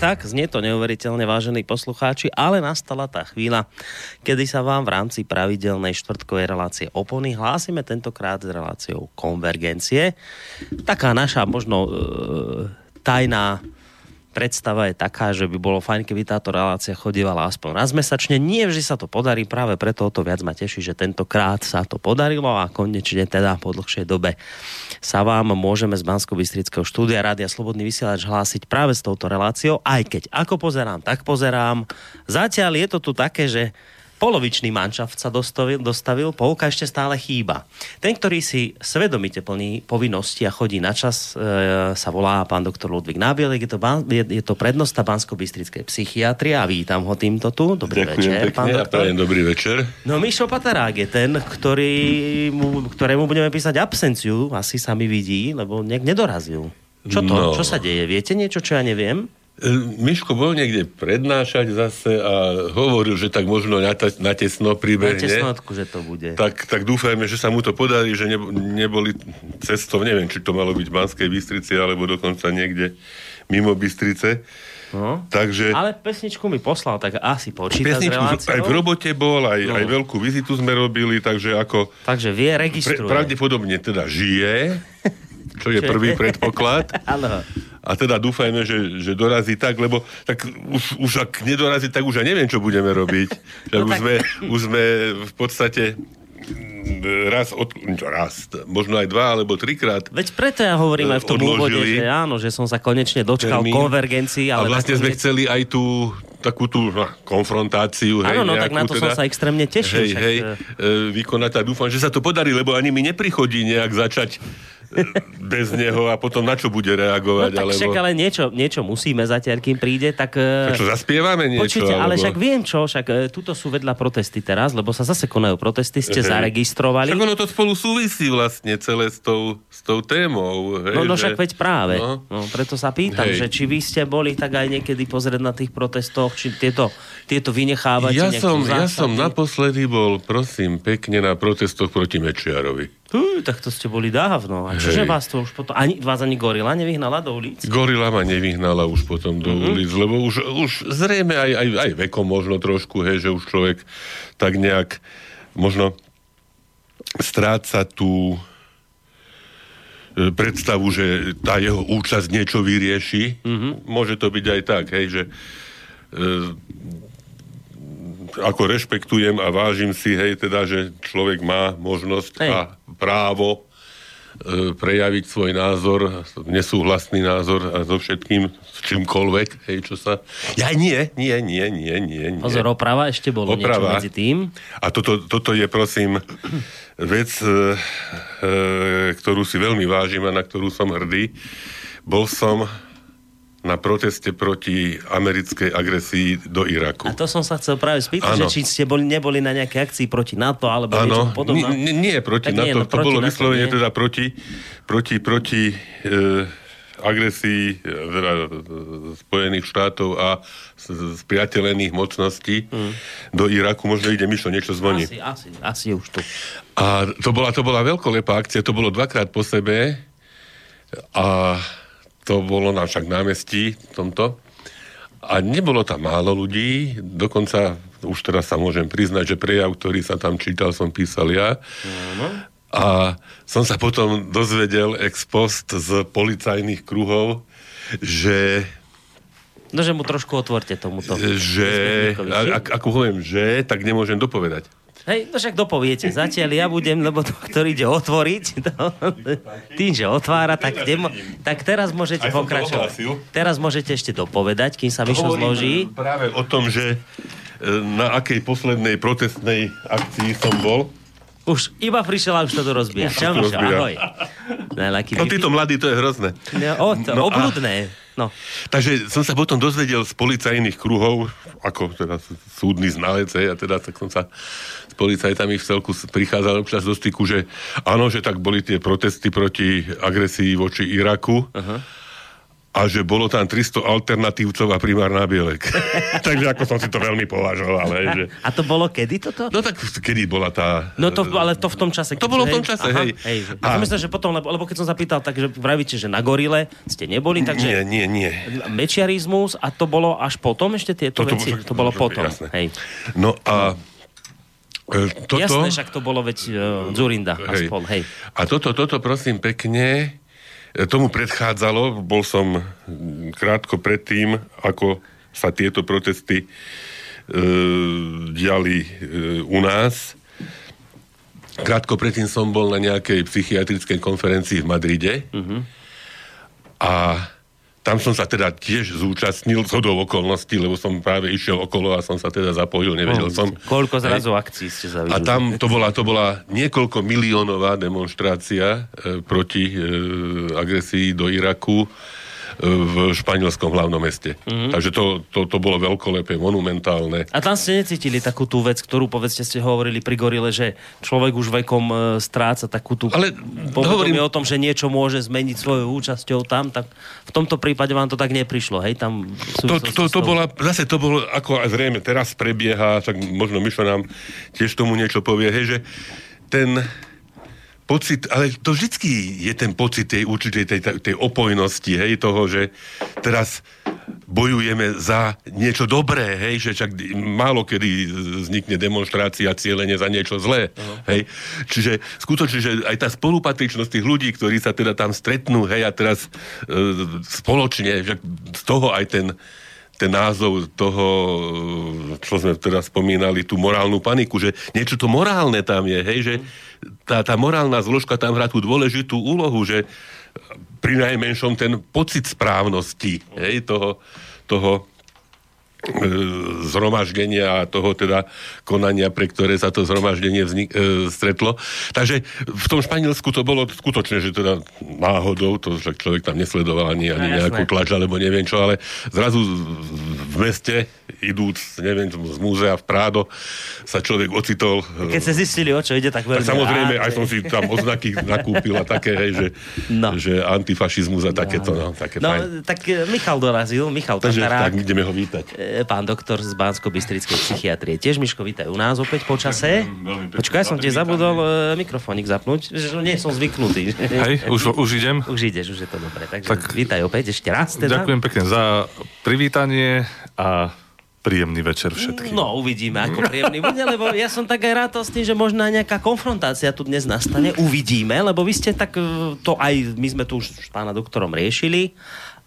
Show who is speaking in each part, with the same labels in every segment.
Speaker 1: tak, znie to neuveriteľne, vážení poslucháči, ale nastala tá chvíľa, kedy sa vám v rámci pravidelnej štvrtkovej relácie opony hlásime tentokrát s reláciou konvergencie. Taká naša možno e, tajná predstava je taká, že by bolo fajn, keby táto relácia chodívala aspoň raz mesačne. Nie vždy sa to podarí, práve preto o to viac ma teší, že tentokrát sa to podarilo a konečne teda po dlhšej dobe sa vám môžeme z bansko bystrického štúdia Rádia Slobodný vysielač hlásiť práve s touto reláciou, aj keď ako pozerám, tak pozerám. Zatiaľ je to tu také, že polovičný manšaft sa dostavil, dostavil, polka ešte stále chýba. Ten, ktorý si svedomite plní povinnosti a chodí na čas, e, sa volá pán doktor Ludvík Nábielek, je to, ban, je, je to prednosta Bansko-Bystrickej psychiatrie a vítam ho týmto tu. Dobrý
Speaker 2: Ďakujem
Speaker 1: večer,
Speaker 2: pekne
Speaker 1: pán doktor.
Speaker 2: prajem dobrý večer.
Speaker 1: No Mišo Patarák je ten, ktorý, mu, ktorému budeme písať absenciu, asi sa mi vidí, lebo nejak nedorazil. Čo to?
Speaker 2: No.
Speaker 1: Čo sa deje? Viete niečo, čo ja neviem?
Speaker 2: E, Miško bol niekde prednášať zase a hovoril, že tak možno na, ta, na pribehne.
Speaker 1: snadku, že to bude.
Speaker 2: Tak, tak dúfajme, že sa mu to podarí, že ne, neboli cestou, neviem, či to malo byť v Banskej Bystrici, alebo dokonca niekde mimo Bystrice.
Speaker 1: No.
Speaker 2: Takže
Speaker 1: Ale pesničku mi poslal, tak asi počíta s
Speaker 2: pesničku
Speaker 1: reláciou.
Speaker 2: aj v robote bol, aj,
Speaker 1: No.
Speaker 2: aj veľkú vizitu sme robili, takže ako
Speaker 1: Takže vie,
Speaker 2: pre,
Speaker 1: registruje.
Speaker 2: pravdepodobne teda žije, čo je prvý predpoklad.
Speaker 1: Áno.
Speaker 2: A teda dúfajme, že, že dorazí tak, lebo tak už, už ak nedorazí, tak už ja neviem, čo budeme robiť.
Speaker 1: No
Speaker 2: už,
Speaker 1: tak-
Speaker 2: sme, už sme v podstate mm, raz, od, raz, možno aj dva alebo trikrát
Speaker 1: Veď preto ja hovorím aj v tom úvode, že áno, že som sa konečne dočkal
Speaker 2: termín.
Speaker 1: konvergencii,
Speaker 2: a
Speaker 1: ale
Speaker 2: vlastne sme chceli aj tú takú tú no, konfrontáciu.
Speaker 1: Áno, no tak na to som sa extrémne tešil,
Speaker 2: Hej,
Speaker 1: však,
Speaker 2: hej,
Speaker 1: e-
Speaker 2: e, vykonať a dúfam, že sa to podarí, lebo ani mi neprichodí nejak začať bez neho a potom na čo bude
Speaker 1: No
Speaker 2: reagovať.
Speaker 1: tak
Speaker 2: alebo...
Speaker 1: však ale niečo, niečo musíme zatiaľ, kým príde, tak... e,
Speaker 2: Tak čo, zaspievame niečo?
Speaker 1: Počujte, ale
Speaker 2: alebo...
Speaker 1: však viem čo, však e, tuto sú vedľa protesty teraz, lebo sa zase konajú protesty, ste
Speaker 2: Hej.
Speaker 1: zaregistrovali.
Speaker 2: Však ono to spolu súvisí vlastne celé s tou, s tou témou. Hej,
Speaker 1: No, no
Speaker 2: že-
Speaker 1: však veď práve. No.
Speaker 2: No.
Speaker 1: preto sa pýtam,
Speaker 2: Hej.
Speaker 1: že či vy ste boli tak aj niekedy pozrieť na tých protestoch, či tieto, tieto vynechávate
Speaker 2: Ja som, ja som naposledy bol, prosím, pekne na protestoch proti Mečiarovi.
Speaker 1: Hú, tak to ste boli dávno. A čože vás to už potom... Ani, vás ani gorila nevyhnala do ulic?
Speaker 2: Gorila ma nevyhnala už potom do
Speaker 1: Mhm.
Speaker 2: mm-hmm. ulic, lebo už, už zrejme aj, aj, aj vekom možno trošku, hej, že už človek tak nejak možno stráca tú e, predstavu, že tá jeho účasť niečo vyrieši.
Speaker 1: Mhm.
Speaker 2: Mm-hmm. Môže to byť aj tak, hej, že e, ako rešpektujem a vážim si, hej, teda, že človek má možnosť
Speaker 1: Hej.
Speaker 2: a právo e, prejaviť svoj názor, nesúhlasný názor a so všetkým, s čímkoľvek, hej, čo sa... Ja nie, nie, nie, nie, nie, nie.
Speaker 1: Pozor, oprava, ešte bolo
Speaker 2: Oprava.
Speaker 1: niečo medzi tým.
Speaker 2: A toto, toto je, prosím, vec, e, e, ktorú si veľmi vážim a na ktorú som hrdý. Bol som na proteste proti americkej agresii do Iraku.
Speaker 1: A to som sa chcel práve spýtať, že či ste boli, neboli na nejaké akcii proti NATO alebo niečo
Speaker 2: Áno,
Speaker 1: podobné.
Speaker 2: nie, nie proti
Speaker 1: Tak
Speaker 2: NATO,
Speaker 1: nie, no,
Speaker 2: to
Speaker 1: proti
Speaker 2: bolo
Speaker 1: NATO
Speaker 2: vyslovene
Speaker 1: nie.
Speaker 2: teda proti, proti, proti e, agresii e, teda, e, Spojených štátov a z, z priateľených mocností
Speaker 1: Hmm.
Speaker 2: do Iraku. Možno ide Mišo, niečo zvoní.
Speaker 1: Asi, asi, asi už tu.
Speaker 2: A to bola, to bola veľkolepá akcia, to bolo dvakrát po sebe a to bolo na však námestí tomto. A nebolo tam málo ľudí, dokonca už teraz sa môžem priznať, že prejav, ktorý sa tam čítal, som písal ja. A som sa potom dozvedel ex post z policajných kruhov, že
Speaker 1: No, že mu trošku otvorte tomuto.
Speaker 2: že, ak, ako poviem, že, tak nemôžem dopovedať.
Speaker 1: Hej, no však dopoviete. Zatiaľ ja budem, lebo to, ktorý ide otvoriť, to, tým, že otvára, tak, demo, tak teraz môžete
Speaker 2: Aj
Speaker 1: pokračovať. Teraz môžete ešte dopovedať, kým sa Mišo zloží.
Speaker 2: práve o tom, že e, na akej poslednej protestnej akcii som bol.
Speaker 1: Už iba prišiel a už to tu rozbíja. Čau, Mišo, ahoj.
Speaker 2: No títo mladí, to je hrozné.
Speaker 1: No, o, to,
Speaker 2: No
Speaker 1: obludné. No.
Speaker 2: Takže som sa potom dozvedel z policajných kruhov, ako teda súdny znalec, a teda tak som sa policajtami v celku s- prichádzal občas do styku, že áno, že tak boli tie protesty proti agresii voči Iraku. Uh-huh. a že bolo tam 300 alternatívcov a primár na bielek. Takže ako som si to veľmi považoval. Hej, že...
Speaker 1: A to bolo kedy toto?
Speaker 2: No tak kedy bola tá...
Speaker 1: No to, ale to v tom čase.
Speaker 2: To bolo v tom čase,
Speaker 1: Aha,
Speaker 2: hej.
Speaker 1: hej že,
Speaker 2: A-
Speaker 1: ja myslím, že potom, lebo, lebo keď som zapýtal, tak že pravíte, že na gorile ste neboli,
Speaker 2: Nie,
Speaker 1: takže
Speaker 2: nie, nie.
Speaker 1: mečiarizmus a to bolo až potom ešte tieto
Speaker 2: Toto
Speaker 1: veci?
Speaker 2: bolo-
Speaker 1: To bolo
Speaker 2: to-
Speaker 1: potom.
Speaker 2: jasné.
Speaker 1: Hej.
Speaker 2: No a e, toto...
Speaker 1: Jasné, však to bolo veď uh, Zurinda a
Speaker 2: Hej.
Speaker 1: spol. Hej.
Speaker 2: A toto, toto prosím pekne, e, tomu predchádzalo, bol som krátko predtým, ako sa tieto protesty e, diali e, u nás. Krátko predtým som bol na nejakej psychiatrickej konferencii v Madride a tam som sa teda tiež zúčastnil z hodou okolností, lebo som práve išiel okolo a som sa teda zapojil, nevedel som.
Speaker 1: Koľko zrazu akcií ste
Speaker 2: A
Speaker 1: zavideli?
Speaker 2: tam to bola, to bola niekoľko miliónová demonstrácia e, proti e, agresii do Iraku e, v španielskom hlavnom meste. Mm-hmm. Takže to, to, to bolo veľkolepé, monumentálne.
Speaker 1: A tam ste necítili takú tú vec, ktorú povedzte ste hovorili pri gorile, že človek už vekom e, stráca takú tú
Speaker 2: Ale hovorím-
Speaker 1: o tom, že niečo môže zmeniť svojou účasťou tam, tak v tomto prípade vám to tak neprišlo, hej? Tam
Speaker 2: To, to, to
Speaker 1: tou-
Speaker 2: bola, zase to bolo, ako zrejme teraz prebieha, však možno Mišo nám tiež tomu niečo povie, hej, že ten pocit, ale to vždycky je ten pocit tej určitej tej, tej, opojnosti, hej, toho, že teraz bojujeme za niečo dobré, hej, že čak málo kedy vznikne demonstrácia cieľene za niečo zlé, hej. Čiže skutočne, že aj tá spolupatričnosť tých ľudí, ktorí sa teda tam stretnú, hej, a teraz e, spoločne, že z toho aj ten ten názov toho, čo sme teda spomínali, tú morálnu paniku, že niečo to morálne tam je, hej, že tá, tá morálna zložka tam hrá tú dôležitú úlohu, že pri najmenšom ten pocit správnosti, hej, toho, toho zhromaždenia a toho teda konania, pre ktoré sa to zhromaždenie vznik, e, stretlo. Takže v tom Španielsku to bolo skutočne, že teda náhodou, to však človek tam nesledoval ani, ani
Speaker 1: No,
Speaker 2: nejakú tlač, alebo neviem čo, ale zrazu v meste, idúc, neviem, z múzea v Prádo, sa človek ocitol. e,
Speaker 1: Keď ste zistili, o čo ide, tak veľmi
Speaker 2: tak samozrejme, aj
Speaker 1: že-
Speaker 2: som si tam oznaky nakúpil a také, hej, že,
Speaker 1: No.
Speaker 2: že antifašizmus a takéto, no, také
Speaker 1: No,
Speaker 2: fajn.
Speaker 1: tak e, Michal dorazil, Michal
Speaker 2: Takže
Speaker 1: Tatarák.
Speaker 2: tak ideme ho vítať.
Speaker 1: Pán doktor z Bansko-Bystrickej psychiatrie. Tiež, Miško, vítaj u nás opäť po čase. Počkaj, som ti zabudol e, mikrofónik zapnúť, že nie som zvyknutý.
Speaker 3: Hej, už, už idem.
Speaker 1: Už ideš, už je to dobré. Takže
Speaker 3: Tak-
Speaker 1: vítaj opäť ešte raz. Teda.
Speaker 3: Ďakujem pekne za privítanie a príjemný večer všetkým.
Speaker 1: No, uvidíme, ako príjemný bude, lebo ja som tak aj rád s tým, že možná nejaká konfrontácia tu dnes nastane. Uvidíme, lebo vy ste tak, e, to aj, my sme tu už s pána doktorom riešili,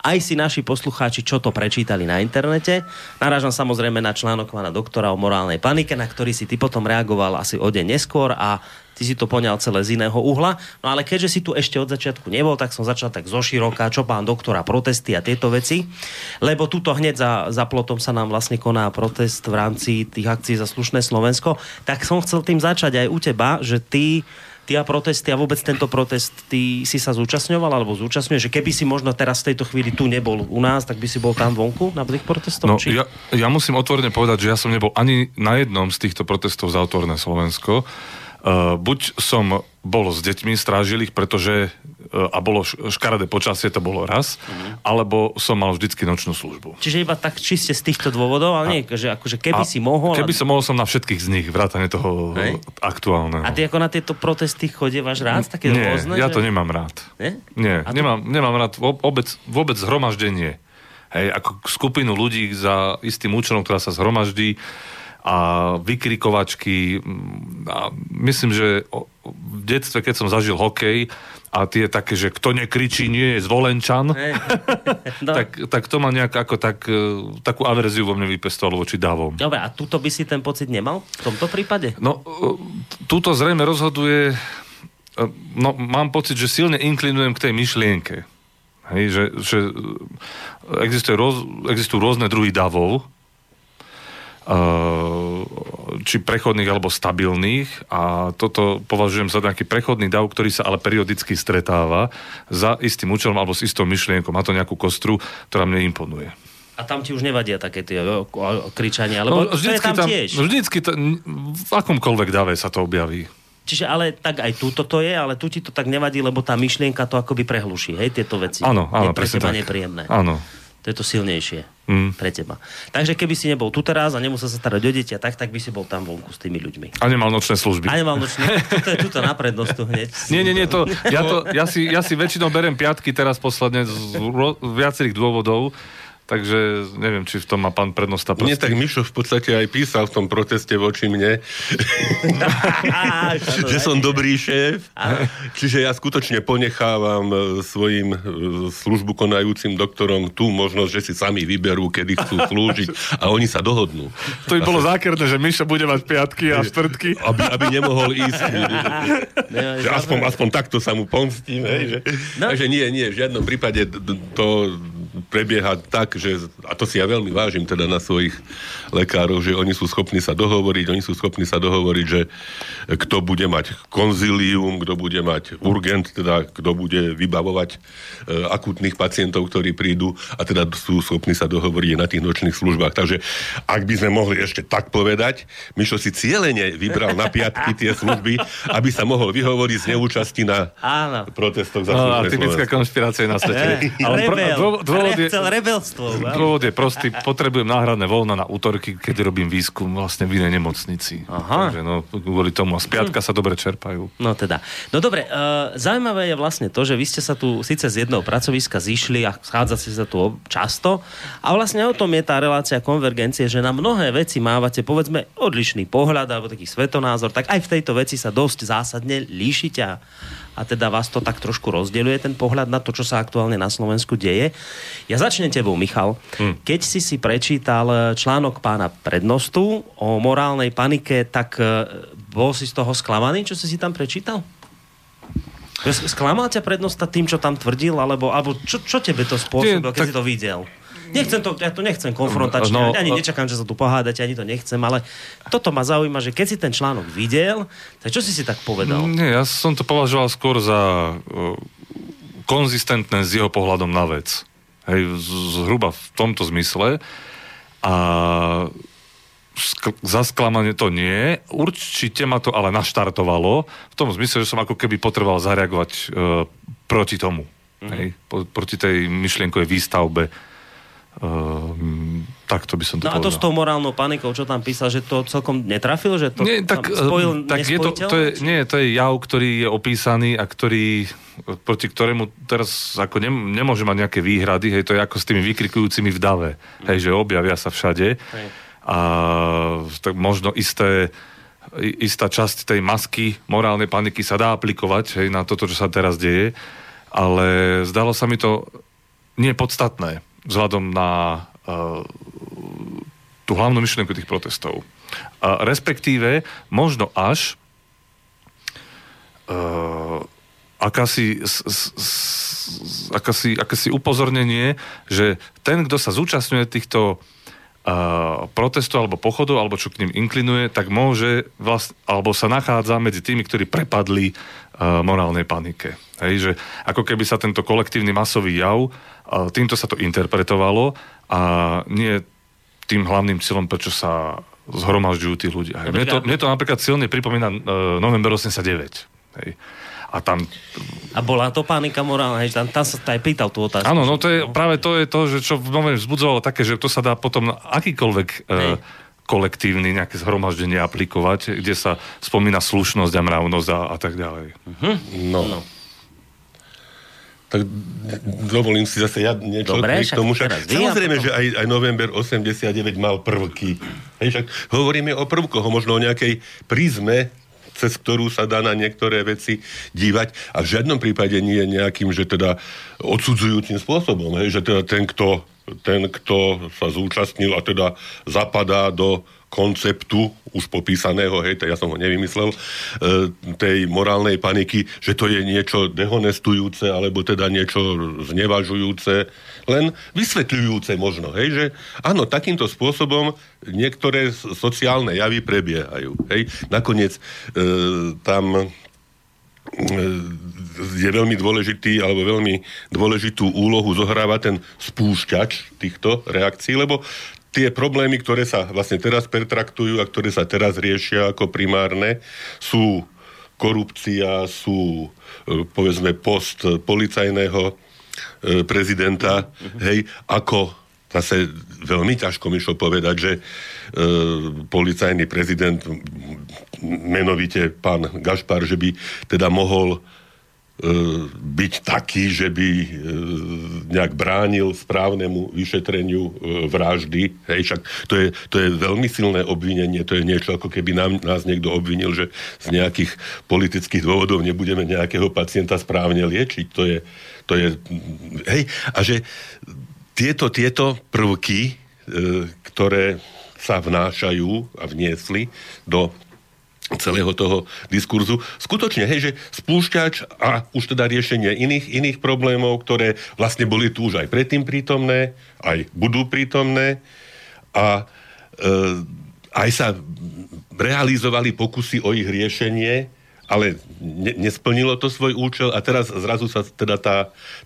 Speaker 1: aj si naši poslucháči, čo to prečítali na internete. Narážam samozrejme na článok pána doktora o morálnej panike, na ktorý si ty potom reagoval asi o deň neskôr a ty si to poňal celé z iného uhla. No ale keďže si tu ešte od začiatku nebol, tak som začal tak zoširoka, čo pán doktora, protesty a tieto veci. Lebo tuto hneď za, za plotom sa nám vlastne koná protest v rámci tých akcií za slušné Slovensko. Tak som chcel tým začať aj u teba, že ty a protesty a vôbec tento protest, ty si sa zúčastňoval alebo zúčastňuješ, že keby si možno teraz v tejto chvíli tu nebol u nás, tak by si bol tam vonku na tých protestoch?
Speaker 3: No,
Speaker 1: či...
Speaker 3: ja, ja musím otvorene povedať, že ja som nebol ani na jednom z týchto protestov za autorné Slovensko. Uh, buď som bol s deťmi, strážil ich, pretože uh, a bolo škaredé počasie, to bolo raz,
Speaker 1: Mhm.
Speaker 3: alebo som mal vždycky nočnú službu.
Speaker 1: Čiže iba tak čiste z týchto dôvodov, ale nie, že akože keby
Speaker 3: A
Speaker 1: si mohol...
Speaker 3: Keby som mohol, som na všetkých z nich, vrátane toho
Speaker 1: Hej.
Speaker 3: aktuálneho.
Speaker 1: A ty ako na tieto protesty chodievaš rád? Také
Speaker 3: Nie,
Speaker 1: rôzne,
Speaker 3: ja
Speaker 1: že...
Speaker 3: to nemám rád.
Speaker 1: Nie?
Speaker 3: Nie,
Speaker 1: A to-
Speaker 3: nemám, nemám rád vôbec, vôbec zhromaždenie. Hej, ako skupinu ľudí za istým účelom, ktorá sa zhromaždí a vykrikovačky. mm, A myslím, že v detstve, keď som zažil hokej a tie také, že kto nekričí, nie je zvolenčan,
Speaker 1: Hej. no.
Speaker 3: tak, tak to ma nejak ako tak, e, takú averziu vo mne vypestovalo voči davom.
Speaker 1: Dobre, a tuto by si ten pocit nemal v tomto prípade?
Speaker 3: No, e, túto zrejme rozhoduje, e, no mám pocit, že silne inklinujem k tej myšlienke. Hej, že, že existuje roz, existujú rôzne druhy davov, či prechodných alebo stabilných a toto považujem za nejaký prechodný dav, ktorý sa ale periodicky stretáva za istým účelom alebo s istou myšlienkou. Má to nejakú kostru, ktorá mne imponuje.
Speaker 1: A tam ti už nevadia také tie kričania, lebo to je tam
Speaker 3: tam,
Speaker 1: tiež.
Speaker 3: no vždycky to, v akomkoľvek dave sa to objaví.
Speaker 1: Čiže ale tak aj tu to je, ale tu ti to tak nevadí, lebo tá myšlienka to akoby prehluší, hej, tieto veci.
Speaker 3: Áno, áno,
Speaker 1: je pre
Speaker 3: presne tak.
Speaker 1: nepríjemné.
Speaker 3: Áno.
Speaker 1: To je to silnejšie
Speaker 3: Mm.
Speaker 1: pre teba. Takže keby si nebol tu teraz a nemusel sa starať o deti a tak, tak by si bol tam vonku s tými ľuďmi.
Speaker 3: A nemal nočné služby.
Speaker 1: A nemal nočný, toto je tuto na prednosť tu hneď.
Speaker 3: Nie, nie, nie, to, ja, to, ja, si, ja si väčšinou berem piatky teraz posledne z ro, viacerých dôvodov, takže neviem, či v tom má pán prednosta
Speaker 2: Nie, tak Mišo v podstate aj písal v tom proteste voči mne, že som dobrý šéf. Čiže ja skutočne ponechávam e, svojim e, službu konajúcim doktorom tú možnosť, že si sami vyberú, kedy chcú slúžiť a oni sa dohodnú.
Speaker 3: To by bolo zákerné, že Mišo bude mať piatky a štvrtky.
Speaker 2: Aby, aby nemohol ísť. Že aspoň, aspoň takto sa mu pomstím. Hej, že,
Speaker 1: No.
Speaker 2: Takže nie, nie, v žiadnom prípade to prebieha tak, že, a to si ja veľmi vážim teda na svojich lekárov, že oni sú schopní sa dohovoriť, oni sú schopní sa dohovoriť, že kto bude mať konzilium, kto bude mať urgent, teda kto bude vybavovať e, akutných pacientov, ktorí prídu a teda sú schopní sa dohovoriť na tých nočných službách. Takže ak by sme mohli ešte tak povedať, Mišo si cieľene vybral na piatky tie služby, aby sa mohol vyhovoriť z neúčasti na
Speaker 1: Áno.
Speaker 2: protestoch za
Speaker 3: No, typická konšpirácia na svete. Ale pro,
Speaker 1: Rebel.
Speaker 3: dô, dôvod, je,
Speaker 1: Chcel rebelstvo.
Speaker 3: dôvod je prostý. Potrebujem náhradné voľno na útorky, keď robím výskum vlastne v inej nemocnici.
Speaker 1: Aha.
Speaker 3: Takže no, kvôli tomu. A z piatka sa dobre čerpajú.
Speaker 1: No teda. No dobre, uh, zaujímavé je vlastne to, že vy ste sa tu síce z jedného pracoviska zišli a schádzate sa tu často a vlastne o tom je tá relácia konvergencie, že na mnohé veci mávate povedzme odlišný pohľad alebo taký svetonázor, tak aj v tejto veci sa dosť zásadne líšite a, a teda vás to tak trošku rozdeľuje ten pohľad na to, čo sa aktuálne na Slovensku deje. Ja začnem tebou, Michal. Keď si si prečítal eh, článok pána prednostu o morálnej panike, tak eh, bol si z toho sklamaný, čo si si tam prečítal? Sklamal ťa prednosta tým, čo tam tvrdil, alebo, alebo čo, čo tebe to spôsobilo, keď
Speaker 3: tak-
Speaker 1: si to videl? Nechcem to, ja to nechcem konfrontačne,
Speaker 3: No,
Speaker 1: ani
Speaker 3: a-
Speaker 1: nečakám, že sa tu pohádate, ani to nechcem, ale toto ma zaujíma, že keď si ten článok videl, tak čo si si tak povedal?
Speaker 3: Nie, ja som to považoval skôr za uh, konzistentné s jeho pohľadom na vec. Hej, zhruba v tomto zmysle. A sk- za sklamanie to nie. Určite ma to ale naštartovalo v tom zmysle, že som ako keby potreboval zareagovať uh, proti tomu. Hej, po, proti tej myšlienkovej výstavbe. Uh, takto by som to
Speaker 1: No a to
Speaker 3: povedal.
Speaker 1: s tou morálnou panikou, čo tam písal, že to celkom netrafil, že to
Speaker 3: Nie, tak,
Speaker 1: tam spojil
Speaker 3: tak je to, to je, nie, to je jav, ktorý je opísaný a ktorý, proti ktorému teraz ako nem, nemôže mať nejaké výhrady, hej, to je ako s tými vykrikujúcimi v dave, hej, že objavia sa všade
Speaker 1: Hej.
Speaker 3: a tak možno isté i- istá časť tej masky morálnej paniky sa dá aplikovať hej, na toto, čo sa teraz deje, ale zdalo sa mi to nepodstatné vzhľadom na uh, tú hlavnú myšlienku tých protestov. Respektíve možno až uh, akási, akási, akási upozornenie, že ten, kto sa zúčastňuje týchto uh, protestov alebo pochodov, alebo čo k ním inklinuje, tak môže vlast, alebo sa nachádza medzi tými, ktorí prepadli morálnej panike. Hej, že ako keby sa tento kolektívny masový jav, uh, týmto sa to interpretovalo a nie tým hlavným cieľom, prečo sa zhromažďujú tí ľudia. Hej. Mne, to, mne to napríklad silne pripomína uh, november 89. Hej. A tam
Speaker 1: A bola to panika morálna, hej, tam, tam sa aj pýtal tú otázku.
Speaker 3: Áno, no to je, práve to je to, že čo v novembri vzbudzovalo také, že to sa dá potom akýkoľvek
Speaker 1: Hej.
Speaker 3: e, kolektívny nejaké zhromaždenie aplikovať, kde sa spomína slušnosť a mravnosť a, a tak ďalej.
Speaker 2: No.
Speaker 1: No.
Speaker 2: Tak dovolím si zase ja niečo
Speaker 1: Dobre,
Speaker 2: k tomu. Však, samozrejme,
Speaker 1: potom-
Speaker 2: že aj, aj november 89 mal prvky. Hej, však hovoríme o prvkoch, možno o nejakej prízme, cez ktorú sa dá na niektoré veci dívať a v žiadnom prípade nie je nejakým, že teda odsudzujúcim spôsobom, hej, že teda ten, kto, ten, kto sa zúčastnil a teda zapadá do konceptu už popísaného, hej, ja som ho nevymyslel, e, tej morálnej paniky, že to je niečo dehonestujúce alebo teda niečo znevažujúce, len vysvetľujúce možno, hej, že áno, takýmto spôsobom niektoré sociálne javy prebiehajú, hej. Nakoniec e, tam je veľmi dôležitý alebo veľmi dôležitú úlohu zohráva ten spúšťač týchto reakcií, lebo tie problémy, ktoré sa vlastne teraz pertraktujú a ktoré sa teraz riešia ako primárne, sú korupcia, sú e, povedzme post policajného prezidenta, hej, ako zase veľmi ťažko mi šlo povedať, že e, policajný prezident, menovite pán Gašpar, že by teda mohol E, byť taký, že by e, nejak bránil správnemu vyšetreniu e, vraždy. Hej, však to je, to je veľmi silné obvinenie, to je niečo, ako keby nám, nás niekto obvinil, že z nejakých politických dôvodov nebudeme nejakého pacienta správne liečiť. To je, to je hej, a že tieto, tieto prvky, ktoré sa vnášajú a vniesli do celého toho diskurzu. Skutočne, hej, že spúšťač a už teda riešenie iných, iných problémov, ktoré vlastne boli tu už aj predtým prítomné, aj budú prítomné a e, aj sa realizovali pokusy o ich riešenie, ale ne, nesplnilo to svoj účel a teraz zrazu sa teda tá,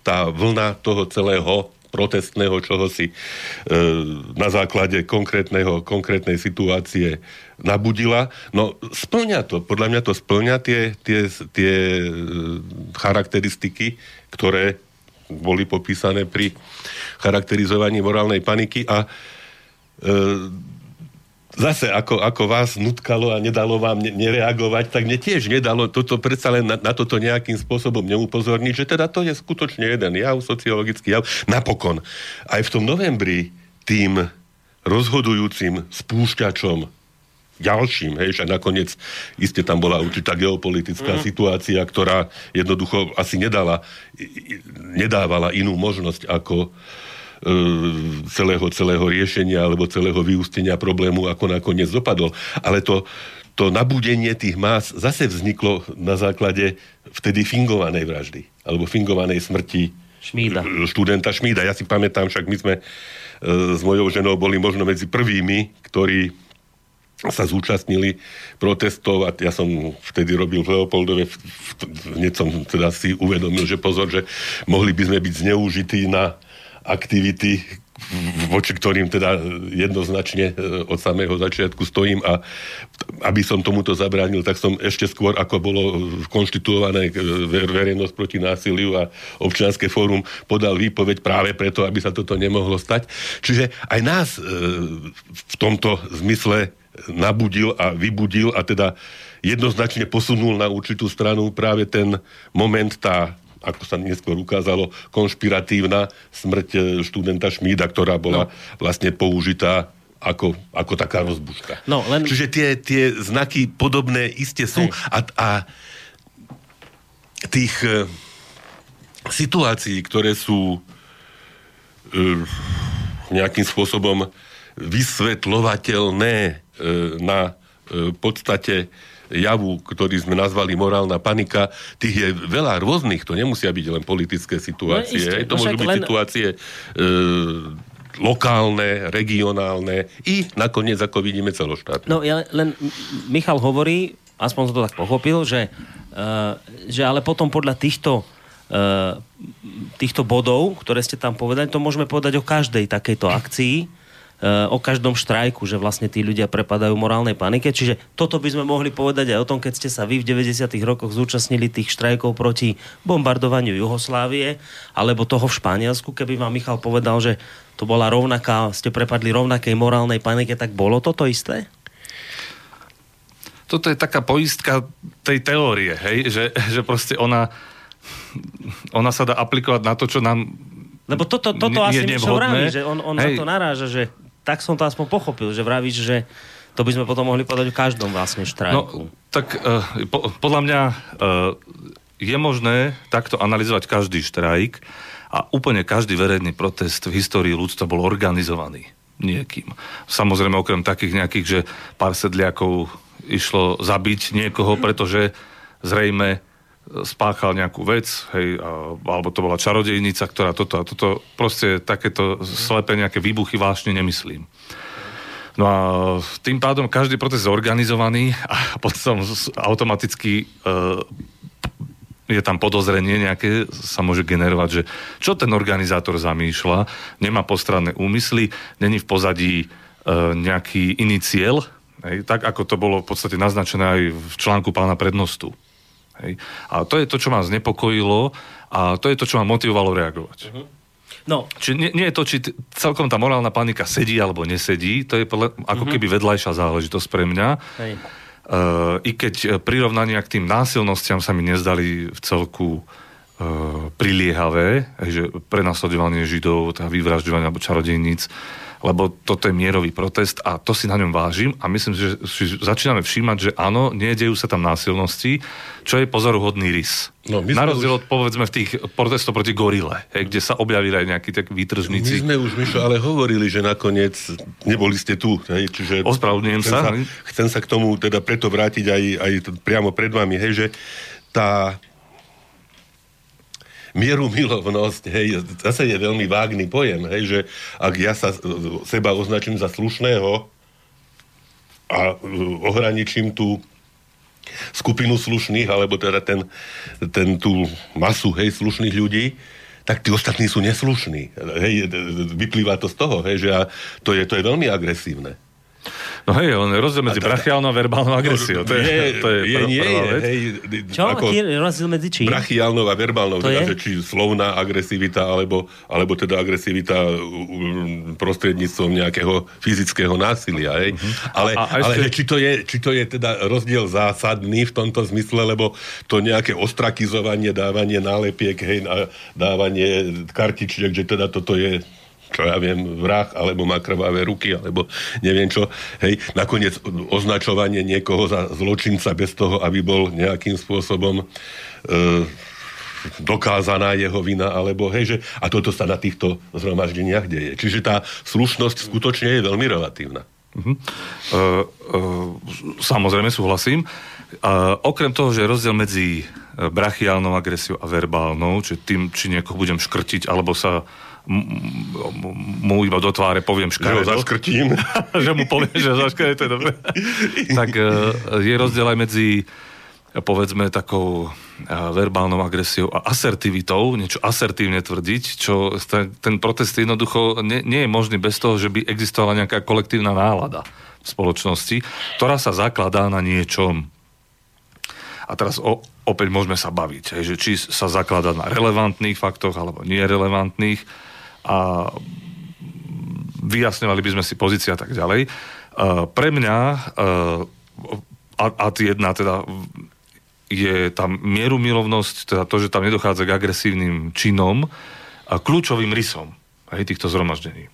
Speaker 2: tá vlna toho celého protestného čohosi e, na základe konkrétneho, konkrétnej situácie nabudila. No splňa to, podľa mňa to splňa tie, tie, tie e, charakteristiky, ktoré boli popísané pri charakterizovaní morálnej paniky a e, zase ako, ako vás nutkalo a nedalo vám nereagovať, tak mne tiež nedalo toto predsa len na, na toto nejakým spôsobom neupozorniť, že teda to je skutočne jeden jav, sociologický jav. Napokon, aj v tom novembri tým rozhodujúcim spúšťačom ďalším, hej, že nakoniec iste tam bola určitá geopolitická mm. situácia, ktorá jednoducho asi nedala, nedávala inú možnosť ako celého, celého riešenia alebo celého vyústenia problému, ako nakoniec dopadol. Ale to, to nabudenie tých más zase vzniklo na základe vtedy fingovanej vraždy alebo fingovanej smrti
Speaker 1: Šmída.
Speaker 2: študenta Šmída. Ja si pamätám, však my sme e, s mojou ženou boli možno medzi prvými, ktorí sa zúčastnili protestov a ja som vtedy robil v Leopoldove, hneď som teda si uvedomil, že pozor, že mohli by sme byť zneužití na aktivity, voči ktorým teda jednoznačne e, od samého začiatku stojím a aby som tomuto zabránil, tak som ešte skôr, ako bolo konštituované e, verejnosť proti násiliu a občianske fórum podal výpoveď práve preto, aby sa toto nemohlo stať. Čiže aj nás e, v tomto zmysle nabudil a vybudil a teda jednoznačne posunul na určitú stranu práve ten moment, tá ako sa neskôr ukázalo, konšpiratívna smrť e, študenta Šmída, ktorá bola no. vlastne použitá ako, ako taká rozbuška.
Speaker 1: No, len...
Speaker 2: Čiže tie, tie znaky podobné iste sú a, a tých e, situácií, ktoré sú e, nejakým spôsobom vysvetlovateľné e, na e, podstate javu, ktorý sme nazvali morálna panika, tých je veľa rôznych, to nemusia byť len politické situácie, no, isté, to môžu byť len... situácie e, lokálne, regionálne i nakoniec, ako vidíme, celoštátne.
Speaker 1: No ja len, Michal hovorí, aspoň som to tak pochopil, že, uh, že ale potom podľa týchto uh, týchto bodov, ktoré ste tam povedali, to môžeme povedať o každej takejto akcii, o každom štrajku, že vlastne tí ľudia prepadajú morálnej panike. Čiže toto by sme mohli povedať aj o tom, keď ste sa vy v 90. rokoch zúčastnili tých štrajkov proti bombardovaniu Juhoslávie, alebo toho v Španielsku, keby vám Michal povedal, že to bola rovnaká, ste prepadli rovnakej morálnej panike, tak bolo toto isté?
Speaker 3: Toto je taká poistka tej teórie, hej? Že, že proste ona, ona sa dá aplikovať na to, čo nám
Speaker 1: lebo toto, toto asi vraví, že on, on Hej. za to naráža, že tak som to aspoň pochopil, že vravíš, že to by sme potom mohli povedať o každom vlastne štrajku.
Speaker 3: No, tak uh, po, podľa mňa uh, je možné takto analyzovať každý štrajk a úplne každý verejný protest v histórii ľudstva bol organizovaný niekým. Samozrejme okrem takých nejakých, že pár sedliakov išlo zabiť niekoho, pretože zrejme spáchal nejakú vec, hej, alebo to bola čarodejnica, ktorá toto a toto, proste takéto slepé nejaké výbuchy vážne nemyslím. No a tým pádom každý proces je organizovaný a potom automaticky uh, je tam podozrenie nejaké, sa môže generovať, že čo ten organizátor zamýšľa, nemá postranné úmysly, není v pozadí uh, nejaký iný cieľ, hej, tak ako to bolo v podstate naznačené aj v článku pána prednostu Hej. A to je to, čo ma znepokojilo a to je to, čo ma motivovalo reagovať. Uh-huh. No. Čiže nie, nie je to, či t- celkom tá morálna panika sedí alebo nesedí, to je podľa, ako uh-huh. keby vedľajšia záležitosť pre mňa. Hej. Uh, I keď prirovnania k tým násilnostiam sa mi nezdali v celku uh, priliehavé, že prenasledovanie židov, teda vyvražďovanie alebo čarodejníc, lebo toto je mierový protest a to si na ňom vážim a myslím, že si začíname všímať, že áno, nedejú sa tam násilnosti, čo je pozoruhodný rys. No, na rozdiel už... od, povedzme, v tých protestov proti gorile, hej, kde sa objavili aj nejakí tak výtržníci.
Speaker 2: My sme už, Mišo, ale hovorili, že nakoniec neboli ste tu. Hej, čiže
Speaker 3: Ospravedlňujem sa. sa.
Speaker 2: Chcem sa k tomu teda preto vrátiť aj, aj priamo pred vami, hej, že tá mieru milovnosť, hej, zase je veľmi vágný pojem, hej, že ak ja sa seba označím za slušného a e, ohraničím tú skupinu slušných, alebo teda ten, ten tú masu, hej, slušných ľudí, tak tí ostatní sú neslušní. Hej, vyplýva to z toho, hej, že a to, je, to je veľmi agresívne.
Speaker 3: No hej, on je rozdiel medzi brachiálnou a verbálnou agresiou. To je, je,
Speaker 2: to je, je nie je, hej,
Speaker 1: Čo? Ako Aký je rozdiel medzi čím?
Speaker 2: Brachiálnou a verbálnou, to teda, je? že či slovná agresivita, alebo, alebo teda agresivita prostredníctvom nejakého fyzického násilia. Hej. Uh-huh. Ale, a, a ale ešte... či, to je, či to je teda rozdiel zásadný v tomto zmysle, lebo to nejaké ostrakizovanie, dávanie nálepiek, hej, dávanie kartičiek, že teda toto je čo ja viem, vrah, alebo má krvavé ruky, alebo neviem čo. Hej, nakoniec označovanie niekoho za zločinca bez toho, aby bol nejakým spôsobom e, dokázaná jeho vina, alebo hej, že, a toto sa na týchto zhromaždeniach deje. Čiže tá slušnosť skutočne je veľmi relatívna. Uh-huh. Uh, uh,
Speaker 3: samozrejme súhlasím. Uh, okrem toho, že je rozdiel medzi brachiálnou agresiou a verbálnou, či tým, či niekoho budem škrtiť, alebo sa mu iba do tváre poviem škaredo.
Speaker 2: Že ho zaškrtím.
Speaker 3: že mu poviem, že zaškaredo, to je dobre. tak e, je rozdiel aj medzi povedzme takou e, verbálnou agresiou a asertivitou, niečo asertívne tvrdiť, čo ten protest jednoducho nie, nie je možný bez toho, že by existovala nejaká kolektívna nálada v spoločnosti, ktorá sa zakladá na niečom. A teraz o, opäť môžeme sa baviť, že či sa zakladá na relevantných faktoch alebo nerelevantných a vyjasňovali by sme si pozícia a tak ďalej. Uh, pre mňa uh, a, a jedna teda je tam mieru milovnosť, teda to, že tam nedochádza k agresívnym činom, a kľúčovým rysom aj týchto zhromaždení.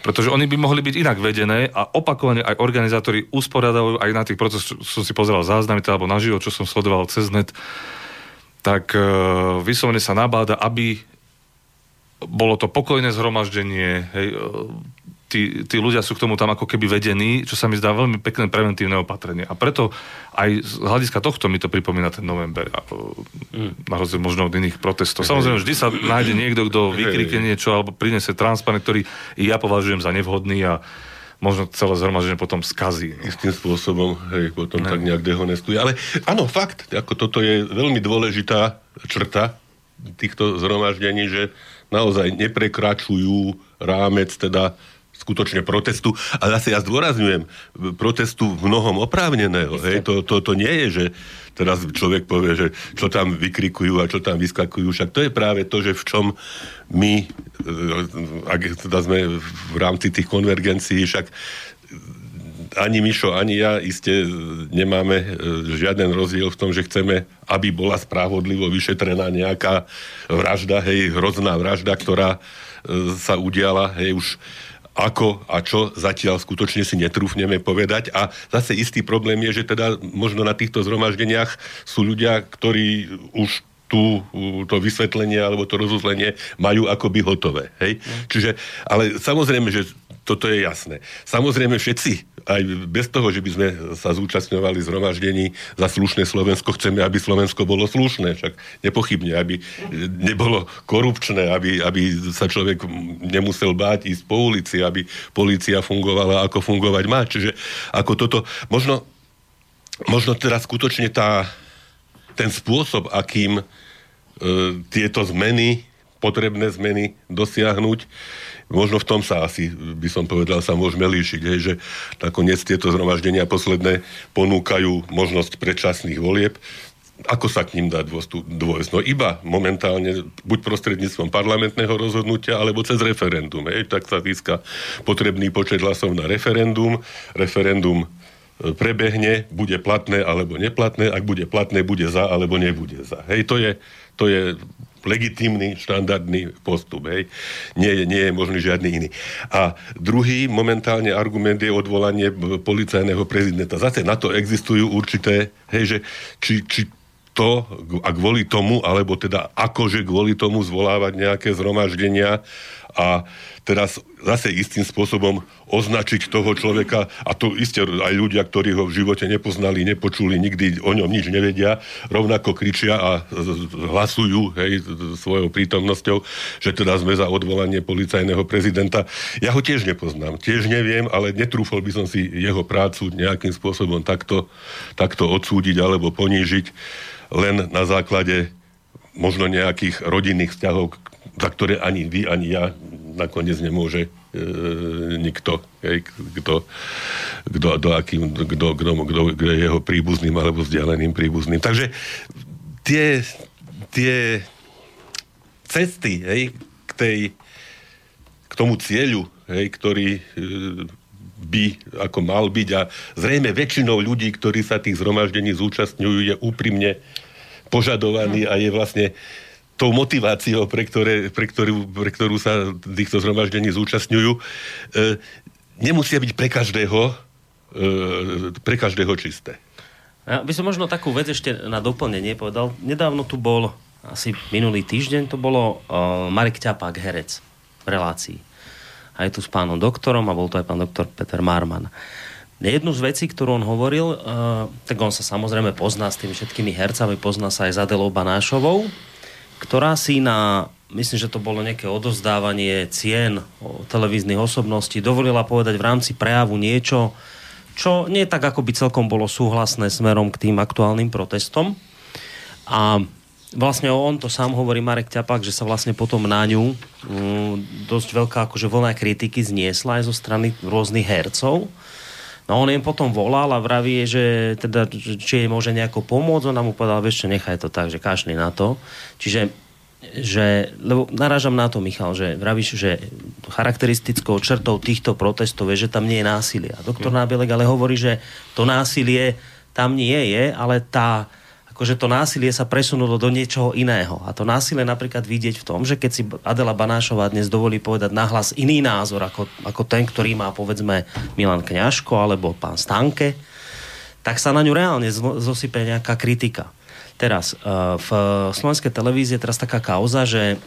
Speaker 3: Pretože oni by mohli byť inak vedené a opakovane aj organizátori usporiadajú aj na tých procesoch, som si pozeral záznamy, teda, alebo naživo, čo som sledoval cez net, tak uh, vyslovene sa nabáda, aby bolo to pokojné zhromaždenie, hej, e, tí, tí ľudia sú k tomu tam ako keby vedení, čo sa mi zdá veľmi pekné preventívne opatrenie. A preto aj z hľadiska tohto mi to pripomína ten november, mm. na rozdiel možno od iných protestov. Samozrejme, vždy sa nájde niekto, kto vykrikne niečo alebo prinese transparent, ktorý ja považujem za nevhodný a možno celé zhromaždenie potom skazí.
Speaker 2: No. Istým spôsobom, hej, potom ne. tak nejak dehonestuje. Ale áno, fakt, ako toto je veľmi dôležitá črta týchto zhromaždení, že naozaj neprekračujú rámec teda skutočne protestu. A zase ja zdôrazňujem, protestu v mnohom oprávneného. Hej? To, to, to nie je, že teraz človek povie, že čo tam vykrikujú a čo tam vyskakujú. Však to je práve to, že v čom my, e, ak teda sme v rámci tých konvergencií, však ani Mišo, ani ja iste nemáme e, žiaden rozdiel v tom, že chceme, aby bola spravodlivo vyšetrená nejaká vražda, hej, hrozná vražda, ktorá e, sa udiala, hej, už ako a čo zatiaľ skutočne si netrúfneme povedať. A zase istý problém je, že teda možno na týchto zhromaždeniach sú ľudia, ktorí už tú, to vysvetlenie alebo to rozuzlenie majú akoby hotové. Hej? Mm. Čiže, ale samozrejme, že toto je jasné. Samozrejme všetci, aj bez toho, že by sme sa zúčastňovali zhromaždení za slušné Slovensko, chceme, aby Slovensko bolo slušné, však nepochybne, aby nebolo korupčné, aby, aby sa človek nemusel báť ísť po ulici, aby polícia fungovala, ako fungovať má. Čiže ako toto, možno, možno teraz skutočne tá, ten spôsob, akým e, tieto zmeny, potrebné zmeny dosiahnuť, Možno v tom sa asi, by som povedal, sa môžeme líšiť, hej, že nakoniec tieto zhromaždenia posledné ponúkajú možnosť predčasných volieb. ako sa k ním dá dôjsť? No iba momentálne, buď prostredníctvom parlamentného rozhodnutia, alebo cez referendum. Hej, tak sa získa potrebný počet hlasov na referendum. Referendum e, prebehne, bude platné alebo neplatné, ak bude platné, bude za alebo nebude za. Hej, to je, to je legitímny, štandardný postup. Hej. Nie, nie je možný žiadny iný. A druhý momentálne argument je odvolanie policajného prezidenta. Zase na to existujú určité, hej, že či, či to a kvôli tomu, alebo teda akože kvôli tomu zvolávať nejaké zhromaždenia a teraz zase istým spôsobom označiť toho človeka, a to isté aj ľudia, ktorí ho v živote nepoznali, nepočuli, nikdy o ňom nič nevedia, rovnako kričia a hlasujú hej, svojou prítomnosťou, že teda sme za odvolanie policajného prezidenta. Ja ho tiež nepoznám, tiež neviem, ale netrúfol by som si jeho prácu nejakým spôsobom takto, takto odsúdiť alebo ponížiť len na základe možno nejakých rodinných vzťahov, za ktoré ani vy, ani ja nakoniec nemôže e, nikto, hej, kto, kto, kto, akým, kto, kto, kto, kto je jeho príbuzným alebo vzdialeným príbuzným. Takže tie, tie cesty hej, k, tej, k tomu cieľu, hej, ktorý e, by ako mal byť a zrejme väčšinou ľudí, ktorí sa tých zhromaždení zúčastňujú, je úprimne požadovaný a je vlastne tou motiváciou, pre, ktoré, pre, ktorú, pre ktorú sa týchto zhromaždení zúčastňujú, e, nemusia byť pre každého, e, pre každého čisté.
Speaker 1: Ja by som možno takú vec ešte na doplnenie povedal. Nedávno tu bol, asi minulý týždeň, to bolo uh, Marek Ťapák, herec v relácii aj tu s pánom doktorom a bol to aj pán doktor Peter Marman. Jednu z vecí, ktorú on hovoril, uh, tak on sa samozrejme pozná s tými všetkými hercami, pozná sa aj s Adelou Banášovou, ktorá si na, myslím, že to bolo nejaké odozdávanie cien televíznych osobností, dovolila povedať v rámci prejavu niečo, čo nie tak ako by celkom bolo súhlasné smerom k tým aktuálnym protestom. A vlastne on to sám hovorí Marek Ťapak, že sa vlastne potom na ňu um, dosť veľká akože vlna kritiky zniesla aj zo strany rôznych hercov. No on im potom volal a vraví, že teda, či jej môže nejako pomôcť, ona mu povedala, vieš čo, nechaj to tak, že kašli na to. Čiže že, lebo narážam na to, Michal, že vravíš, že charakteristickou črtou týchto protestov je, že tam nie je násilie. A doktor Nábielek ale hovorí, že to násilie tam nie je, ale tá, akože to násilie sa presunulo do niečoho iného. A to násilie napríklad vidieť v tom, že keď si Adela Banášová dnes dovolí povedať nahlas iný názor ako, ako ten, ktorý má povedzme Milan Kňažko alebo pán Stanke, tak sa na ňu reálne zosype nejaká kritika. Teraz, eh, v slovenskej televízii je teraz taká kauza, že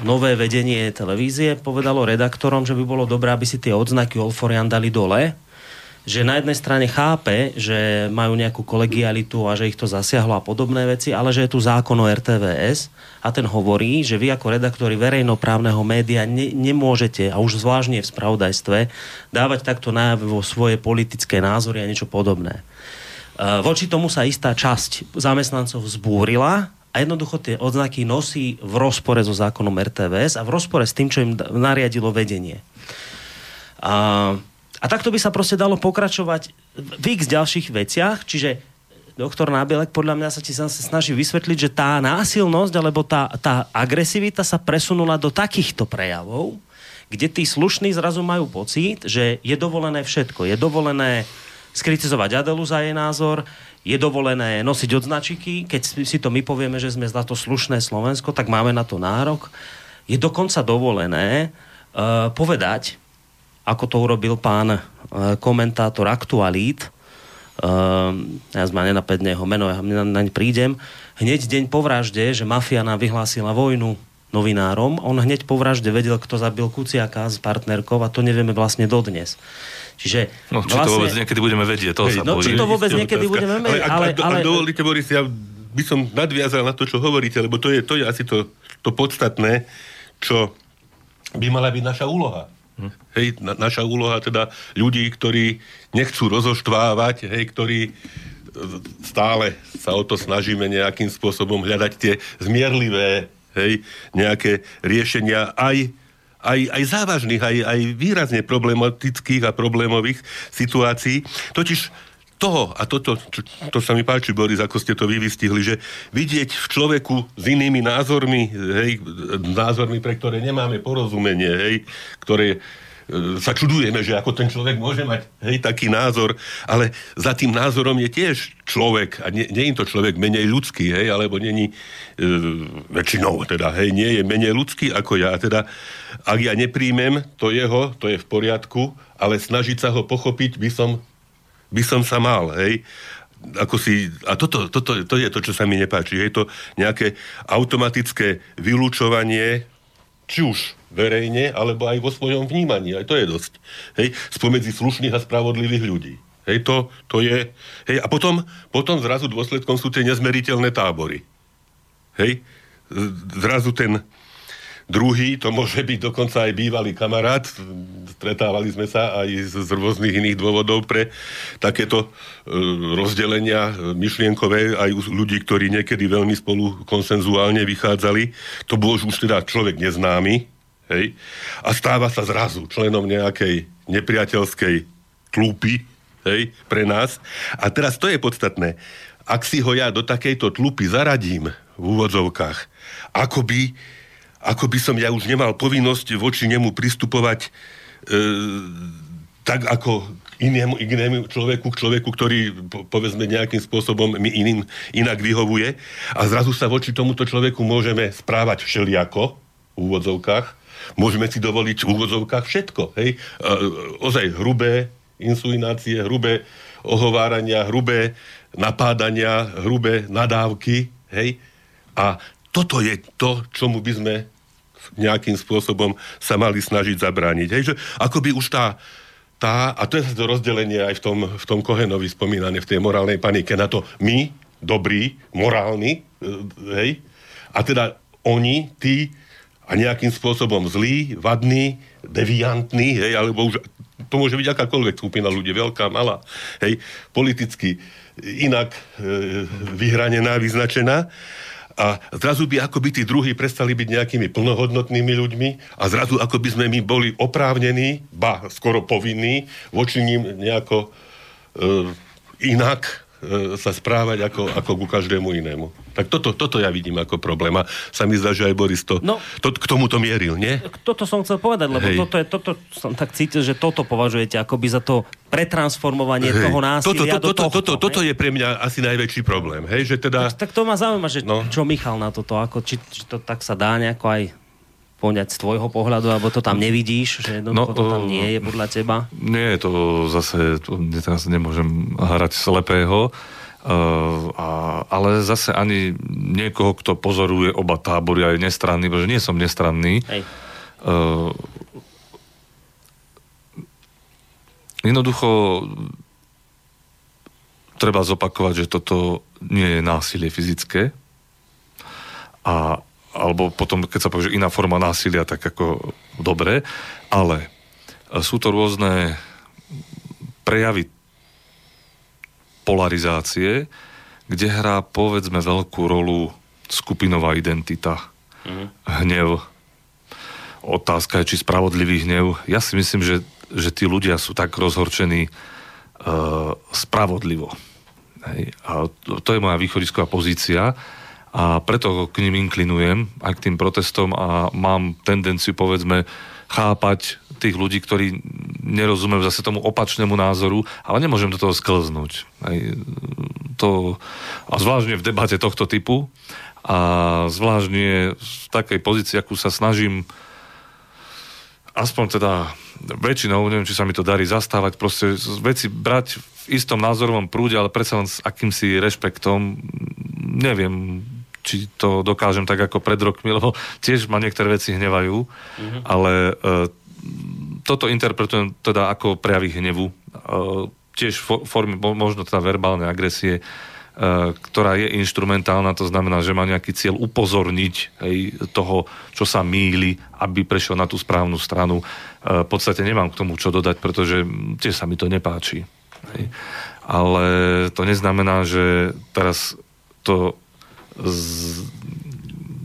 Speaker 1: nové vedenie televízie povedalo redaktorom, že by bolo dobré, aby si tie odznaky Olforian dali dole, že na jednej strane chápe, že majú nejakú kolegialitu a že ich to zasiahlo a podobné veci, ale že je tu zákon o RTVS a ten hovorí, že vy ako redaktori verejnoprávneho média ne, nemôžete, a už zvláštne v spravodajstve, dávať takto najavo svoje politické názory a niečo podobné. E, voči tomu sa istá časť zamestnancov zbúrila a jednoducho tie odznaky nosí v rozpore so zákonom RTVS a v rozpore s tým, čo im nariadilo vedenie. A a takto by sa proste dalo pokračovať v x ďalších veciach, čiže doktor Nábielek podľa mňa sa ti sa snaží vysvetliť, že tá násilnosť alebo tá, tá agresivita sa presunula do takýchto prejavov, kde tí slušní zrazu majú pocit, že je dovolené všetko. Je dovolené skritizovať Adelu za jej názor, je dovolené nosiť odznačiky, keď si to my povieme, že sme za to slušné Slovensko, tak máme na to nárok. Je dokonca dovolené uh, povedať, ako to urobil pán e, komentátor Aktualít, uh, ja ma nenapadne jeho meno, ja naň prídem, hneď deň po vražde, že mafia nám vyhlásila vojnu novinárom, on hneď po vražde vedel, kto zabil Kuciaka s partnerkou a to nevieme vlastne dodnes. Čiže
Speaker 3: no, či vlastne... to vôbec niekedy budeme vedieť, to
Speaker 1: sa No, či to vôbec niekedy budeme vedieť, ale...
Speaker 2: Ale, ale... Ak dovolíte, Boris, ja by som nadviazal na to, čo hovoríte, lebo to je, to je asi to, to podstatné, čo by mala byť naša úloha. Hej, na, naša úloha teda ľudí, ktorí nechcú rozoštvávať, hej, ktorí e, stále sa o to snažíme nejakým spôsobom hľadať tie zmierlivé, hej, nejaké riešenia aj, aj, aj závažných, aj, aj výrazne problematických a problémových situácií. Totiž toho, a toto, to, to sa mi páči, Boris, ako ste to vyvystihli, že vidieť v človeku s inými názormi, hej, názormi, pre ktoré nemáme porozumenie, hej, ktoré e, sa čudujeme, že ako ten človek môže mať hej, taký názor, ale za tým názorom je tiež človek a nie, nie je to človek menej ľudský, hej, alebo není e, väčšinou, teda, hej, nie je menej ľudský ako ja. Teda, ak ja nepríjmem to jeho, to je v poriadku, ale snažiť sa ho pochopiť by som by som sa mal, hej. Ako si, a toto, toto to je to, čo sa mi nepáči. Je to nejaké automatické vylúčovanie, či už verejne, alebo aj vo svojom vnímaní. Aj to je dosť. Hej, spomedzi slušných a spravodlivých ľudí. Hej, to, to je... Hej, a potom, potom zrazu dôsledkom sú tie nezmeriteľné tábory. Hej, zrazu ten, Druhý, to môže byť dokonca aj bývalý kamarát. Stretávali sme sa aj z, z rôznych iných dôvodov pre takéto e, rozdelenia myšlienkové aj u ľudí, ktorí niekedy veľmi spolu konsenzuálne vychádzali. To bol už teda človek neznámy. Hej? A stáva sa zrazu členom nejakej nepriateľskej tlúpy hej, pre nás. A teraz to je podstatné. Ak si ho ja do takejto tlupy zaradím v úvodzovkách, akoby ako by som ja už nemal povinnosť voči nemu pristupovať e, tak ako inému, inému človeku, k človeku, ktorý po, povedzme nejakým spôsobom mi iným inak vyhovuje. A zrazu sa voči tomuto človeku môžeme správať všeliako v úvodzovkách, môžeme si dovoliť v úvodzovkách všetko, hej, e, ozaj hrubé insulinácie, hrubé ohovárania, hrubé napádania, hrubé nadávky, hej, a toto je to, čomu by sme nejakým spôsobom sa mali snažiť zabrániť. Hej, že akoby už tá, tá, a to je to rozdelenie aj v tom, v tom Kohenovi spomínané, v tej morálnej panike, na to my, dobrí, morálni, e, hej, a teda oni, tí, a nejakým spôsobom zlí, vadní, deviantní, hej, alebo už, to môže byť akákoľvek skupina ľudí, veľká, malá, hej, politicky inak e, vyhranená, vyznačená a zrazu by ako by tí druhí prestali byť nejakými plnohodnotnými ľuďmi a zrazu ako by sme my boli oprávnení, ba skoro povinní voči ním nejako e, inak e, sa správať ako, ako ku každému inému. Tak toto, toto ja vidím ako problém a sa mi zdá, že aj Boris to, no, to k tomuto mieril, nie?
Speaker 1: Toto som chcel povedať, lebo Hej. toto, je, toto som tak cítil, že toto považujete akoby za to pretransformovanie hej. toho násilia
Speaker 2: toto,
Speaker 1: toto,
Speaker 2: do tohto. Toto, toto je pre mňa asi najväčší problém. Hej, že teda...
Speaker 1: tak, tak to ma zaujíma, že no. čo Michal na toto, ako, či, či to tak sa dá nejako aj poňať z tvojho pohľadu, alebo to tam nevidíš, že no, to tam nie je podľa teba?
Speaker 3: Nie, to zase, to, teraz nemôžem hrať slepého, a, ale zase ani niekoho, kto pozoruje oba tábory aj nestranný, pretože nie som nestranný, Hej. Uh, Jednoducho treba zopakovať, že toto nie je násilie fyzické. A, alebo potom, keď sa povie, že iná forma násilia, tak ako dobre, ale sú to rôzne prejavy polarizácie, kde hrá povedzme veľkú rolu skupinová identita, mm. hnev. Otázka je, či spravodlivý hnev. Ja si myslím, že že tí ľudia sú tak rozhorčení uh, spravodlivo. Hej. A to, to je moja východisková pozícia a preto k ním inklinujem aj k tým protestom a mám tendenciu, povedzme, chápať tých ľudí, ktorí nerozumejú zase tomu opačnému názoru, ale nemôžem do toho sklznúť. Hej. To, a zvláštne v debate tohto typu a zvláštne v takej pozícii, akú sa snažím aspoň teda väčšinou, neviem, či sa mi to darí zastávať, proste veci brať v istom názorovom prúde, ale predsa len s akýmsi rešpektom, neviem, či to dokážem tak ako pred rokmi, lebo tiež ma niektoré veci hnevajú, mm-hmm. ale uh, toto interpretujem teda ako prejavy hnevu. Uh, tiež formy, možno teda verbálne agresie, E, ktorá je instrumentálna, to znamená, že má nejaký cieľ upozorniť hej, toho, čo sa míli, aby prešiel na tú správnu stranu. E, v podstate nemám k tomu čo dodať, pretože tiež sa mi to nepáči. Hej. Ale to neznamená, že teraz to z...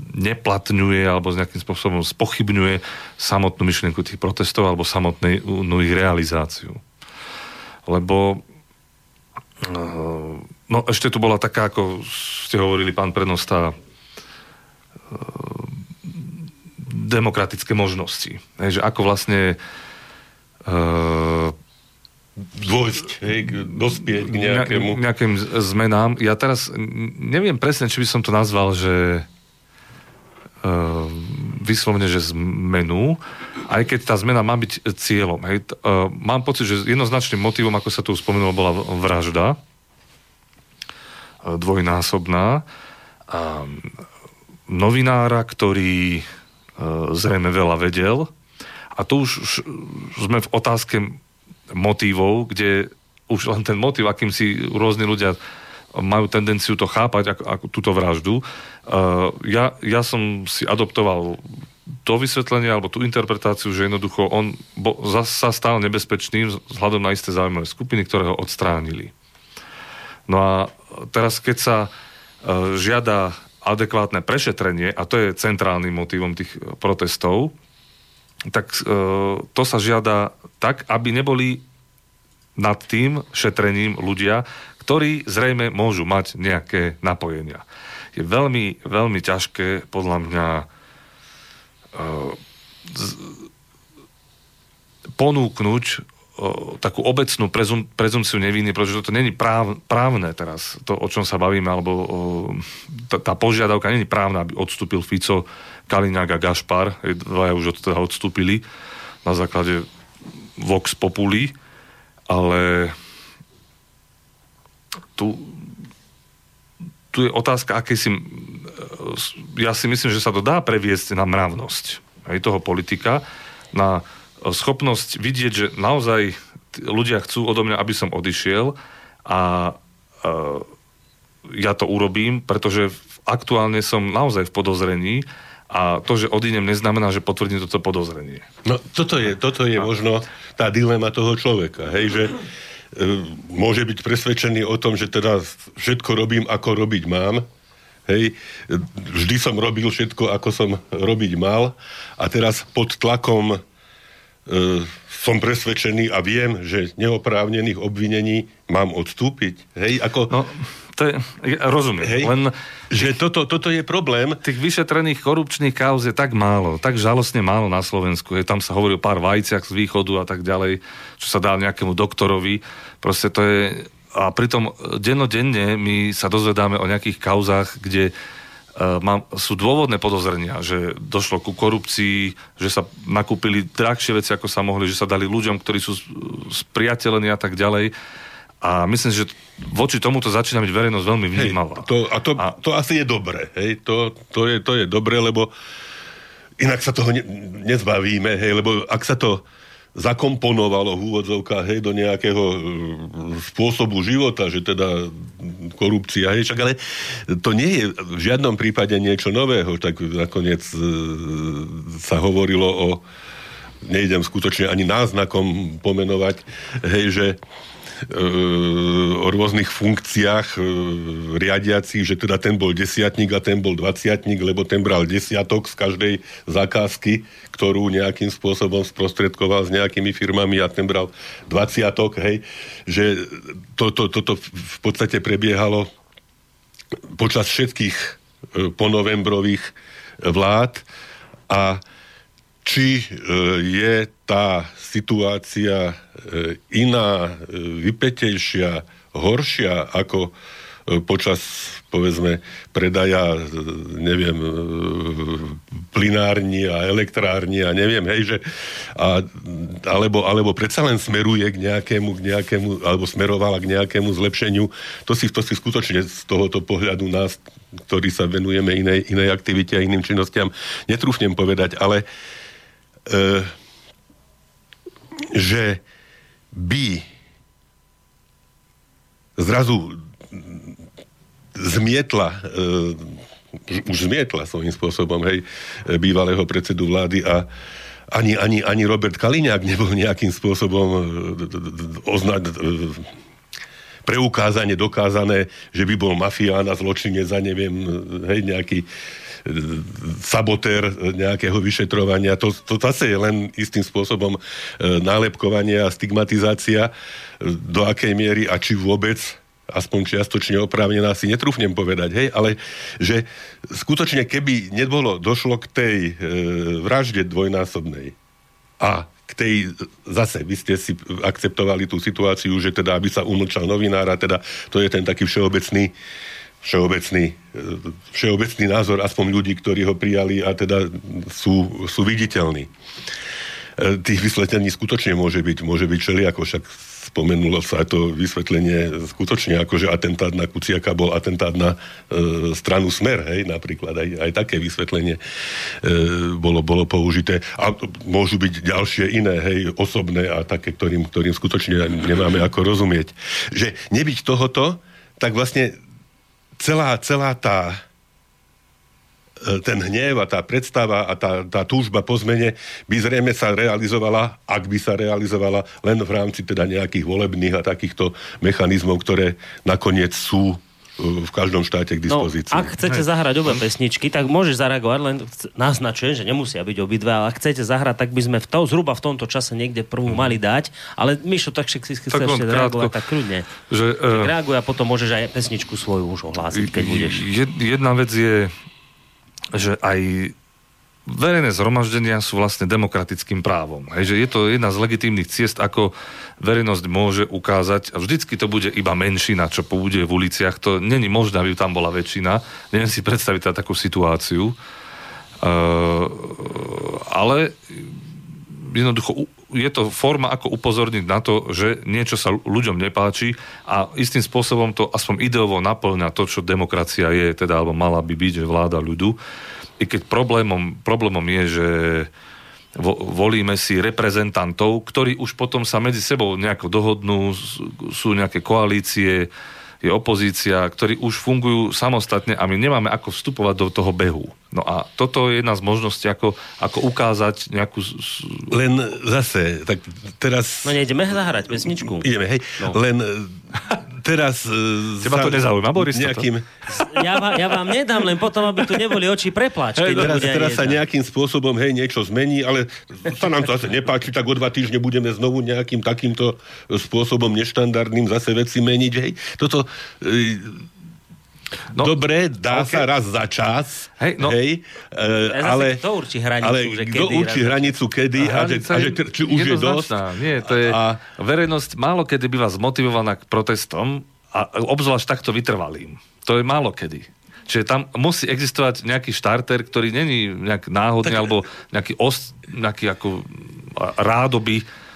Speaker 3: neplatňuje alebo nejakým spôsobom spochybňuje samotnú myšlienku tých protestov alebo samotnú ich realizáciu. Lebo no ešte tu bola taká, ako ste hovorili, pán prednosta, demokratické možnosti. Hej, že ako vlastne uh,
Speaker 2: dôjsť, hej, dospieť k nejakému...
Speaker 3: nejakým zmenám. Ja teraz neviem presne, či by som to nazval, že vyslovne, že zmenu, aj keď tá zmena má byť cieľom. Hej. Uh, mám pocit, že jednoznačným motivom, ako sa tu spomenulo, bola vražda uh, dvojnásobná. Uh, novinára, ktorý zrejme veľa vedel. A tu už sme v otázke motívov, kde už len ten motív, akým si rôzni ľudia majú tendenciu to chápať ako, ako túto vraždu. Uh, ja, ja som si adoptoval to vysvetlenie alebo tú interpretáciu, že jednoducho on bo, sa stal nebezpečným vzhľadom na isté zaujímavé skupiny, ktoré ho odstránili. No a teraz, keď sa uh, žiada adekvátne prešetrenie, a to je centrálnym motivom tých protestov, tak e, to sa žiada tak, aby neboli nad tým šetrením ľudia, ktorí zrejme môžu mať nejaké napojenia. Je veľmi, veľmi ťažké podľa mňa e, z, ponúknuť o, takú obecnú prezum, prezumciu neviny, pretože to není práv, právne teraz, to, o čom sa bavíme, alebo o, tá, tá požiadavka není právna, aby odstúpil Fico, Kaliňák a Gašpar, dvaja už od toho odstúpili na základe Vox Populi, ale tu, tu je otázka, aké si... Ja si myslím, že sa to dá previesť na mravnosť aj toho politika, na schopnosť vidieť, že naozaj ľudia chcú odo mňa, aby som odišiel a uh, ja to urobím, pretože aktuálne som naozaj v podozrení a to, že odídem, neznamená, že potvrdím toto podozrenie.
Speaker 2: No, toto je, toto je možno tá dilema toho človeka, hej, že e, môže byť presvedčený o tom, že teda všetko robím, ako robiť mám, hej, vždy som robil všetko, ako som robiť mal a teraz pod tlakom e, som presvedčený a viem, že neoprávnených obvinení mám odstúpiť, hej, ako...
Speaker 3: No to je, ja rozumiem. Hej, len
Speaker 2: že toto, toto je problém.
Speaker 3: Tých vyšetrených korupčných kauz je tak málo, tak žalostne málo na Slovensku. Je, tam sa hovorí o pár vajciach z východu a tak ďalej, čo sa dá nejakému doktorovi. Proste to je... A pritom dennodenne my sa dozvedáme o nejakých kauzách, kde uh, mám, sú dôvodné podozrenia, že došlo ku korupcii, že sa nakúpili drahšie veci, ako sa mohli, že sa dali ľuďom, ktorí sú spriateľení a tak ďalej a myslím, že voči tomuto začína byť verejnosť veľmi vnímavá.
Speaker 2: Hej, to, a, to, a to asi je dobré. Hej? To, to, je, to je dobré, lebo inak sa toho ne, nezbavíme, hej? lebo ak sa to zakomponovalo v úvodzovkách hej, do nejakého uh, spôsobu života, že teda korupcia, hej, čak, ale to nie je v žiadnom prípade niečo nového, tak nakoniec uh, sa hovorilo o nejdem skutočne ani náznakom pomenovať, hej, že o rôznych funkciách e, riadiacich, že teda ten bol desiatník a ten bol dvaciatník, lebo ten bral desiatok z každej zakázky, ktorú nejakým spôsobom sprostredkoval s nejakými firmami a ten bral dvaciatok, hej, že toto to, to, to v podstate prebiehalo počas všetkých e, ponovembrových vlád a či e, je tá situácia e, iná, e, vypetejšia, horšia ako počas, povedzme, predaja, neviem, plinárni a elektrárni a neviem, hej, že a, alebo, alebo predsa len smeruje k nejakému, k nejakému, alebo smerovala k nejakému zlepšeniu. To si, to si skutočne z tohoto pohľadu nás, ktorí sa venujeme inej, inej aktivite a iným činnostiam, netrúfnem povedať, ale uh, že by zrazu zmietla, e, už zmietla svojím spôsobom, hej, bývalého predsedu vlády a ani, ani, ani Robert Kaliňák nebol nejakým spôsobom e, oznať preukázanie, dokázané, že by bol mafián a zločinec a neviem, hej, nejaký sabotér nejakého vyšetrovania. To, to zase je len istým spôsobom e, nálepkovanie a stigmatizácia, e, do akej miery a či vôbec aspoň čiastočne oprávnená, si netrúfnem povedať, hej, ale že skutočne keby nebolo, došlo k tej e, vražde dvojnásobnej a k tej, zase, vy ste si akceptovali tú situáciu, že teda, aby sa umlčal novinára, teda to je ten taký všeobecný všeobecný, e, všeobecný názor aspoň ľudí, ktorí ho prijali a teda sú, sú viditeľní. E, tých vysvetlení skutočne môže byť, môže byť všelijako, však spomenulo sa to vysvetlenie skutočne, ako že atentát na Kuciaka bol atentát na e, stranu Smer, hej, napríklad. Aj, aj také vysvetlenie e, bolo, bolo použité. A môžu byť ďalšie iné, hej, osobné a také, ktorým, ktorým skutočne nemáme ako rozumieť. Že nebyť tohoto, tak vlastne celá, celá tá E, ten hnev a tá predstava a tá, tá túžba po zmene by zrejme sa realizovala, ak by sa realizovala len v rámci teda nejakých volebných a takýchto mechanizmov, ktoré nakoniec sú v každom štáte k no, dispozícii.
Speaker 1: No, ak chcete zahrať obe pesničky, tak môžeš zareagovať, len naznačujem, že nemusia byť obidve, ale ak chcete zahrať, tak by sme v to, zhruba v tomto čase niekde prvú mali dať, ale Mišo, tak si chceš ešte reagovať, tak kľudne. Že, uh, reaguj a potom môžeš aj pesničku svoju už ohlásiť, keď budeš.
Speaker 3: Jedna vec je že aj verejné zhromaždenia sú vlastne demokratickým právom. Hej, že je to jedna z legitímnych ciest, ako verejnosť môže ukázať, a vždycky to bude iba menšina, čo bude v uliciach, to není možné, aby tam bola väčšina. Neviem si predstaviť teda takú situáciu. Uh, ale jednoducho je to forma, ako upozorniť na to, že niečo sa ľuďom nepáči a istým spôsobom to aspoň ideovo naplňa to, čo demokracia je, teda alebo mala by byť, že vláda ľudu. I keď problémom, problémom je, že volíme si reprezentantov, ktorí už potom sa medzi sebou nejako dohodnú, sú nejaké koalície, je opozícia, ktorí už fungujú samostatne a my nemáme ako vstupovať do toho behu. No a toto je jedna z možností, ako, ako ukázať nejakú...
Speaker 2: Len zase, tak teraz...
Speaker 1: No nejdeme zahrať pesničku.
Speaker 2: Ideme, hej. No. Len teraz...
Speaker 3: E, Teba to nezaujíma, Boris? Nejakým...
Speaker 1: Ja, vám, ja vám nedám, len potom, aby tu neboli oči prepláč.
Speaker 2: Hey, teraz teraz sa nejakým spôsobom, hej, niečo zmení, ale sa nám to zase nepáči, tak o dva týždne budeme znovu nejakým takýmto spôsobom neštandardným zase veci meniť, hej. Toto... E, No, Dobre, dá okay. sa raz za čas,
Speaker 1: hej, no, hej uh, ale, kto určí hranicu,
Speaker 2: ale že kedy? Kto určí hranicu, kedy a, a, že, a že či už je dosť?
Speaker 3: Nie, to je, a, verejnosť málo kedy by vás motivovaná k protestom a obzvlášť takto vytrvalým. To je málo kedy. Čiže tam musí existovať nejaký štarter, ktorý není nejak náhodný, tak... alebo nejaký, os, nejaký ako rádoby E,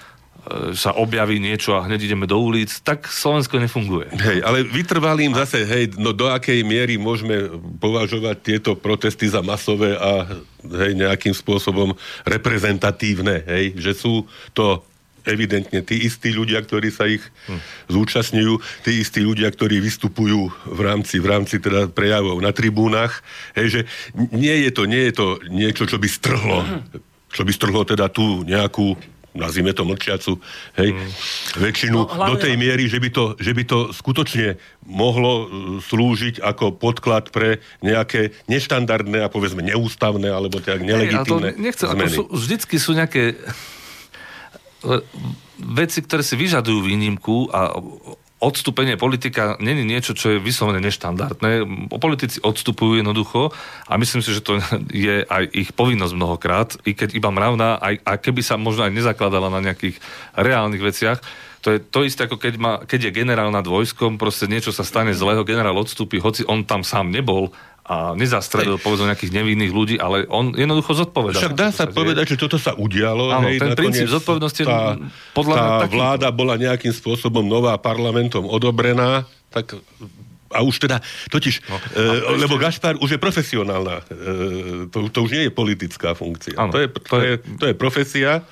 Speaker 3: sa objaví niečo a hneď ideme do ulic, tak Slovensko nefunguje.
Speaker 2: Hej, ale vytrvalým zase, hej, no do akej miery môžeme považovať tieto protesty za masové a hej, nejakým spôsobom reprezentatívne, hej, že sú to evidentne tí istí ľudia, ktorí sa ich hm. zúčastňujú, tí istí ľudia, ktorí vystupujú v rámci, v rámci teda prejavov na tribúnach, hej, že nie je to, nie je to niečo, čo by strhlo, hm. čo by strhlo teda tú nejakú nazvime to mlčiacu, hej, mm. väčšinu no, hlavne... do tej miery, že by, to, že by to skutočne mohlo uh, slúžiť ako podklad pre nejaké neštandardné a povedzme neústavné alebo tak nelegitímne hey, to zmeny.
Speaker 3: Ako sú, vždycky sú nejaké veci, ktoré si vyžadujú výnimku a odstúpenie politika není niečo, čo je vyslovene neštandardné. Politici odstupujú jednoducho a myslím si, že to je aj ich povinnosť mnohokrát, i keď iba mravná, aj, a keby sa možno aj nezakladala na nejakých reálnych veciach, to je to isté, ako keď, má, keď je generál nad vojskom, proste niečo sa stane zlého, generál odstúpi, hoci on tam sám nebol, a nezastrelil povedzme nejakých nevinných ľudí, ale on jednoducho zodpovedá.
Speaker 2: Však dá sa, sa povedať, že toto sa udialo.
Speaker 3: Áno, hej, ten princíp zodpovednosti
Speaker 2: tá,
Speaker 3: podľa
Speaker 2: tá vláda bola nejakým spôsobom nová parlamentom odobrená, tak a už teda, totiž, no, e, lebo Gašpar už je profesionálna, e, to, to už nie je politická funkcia. Ano, to, je, to, je, to je profesia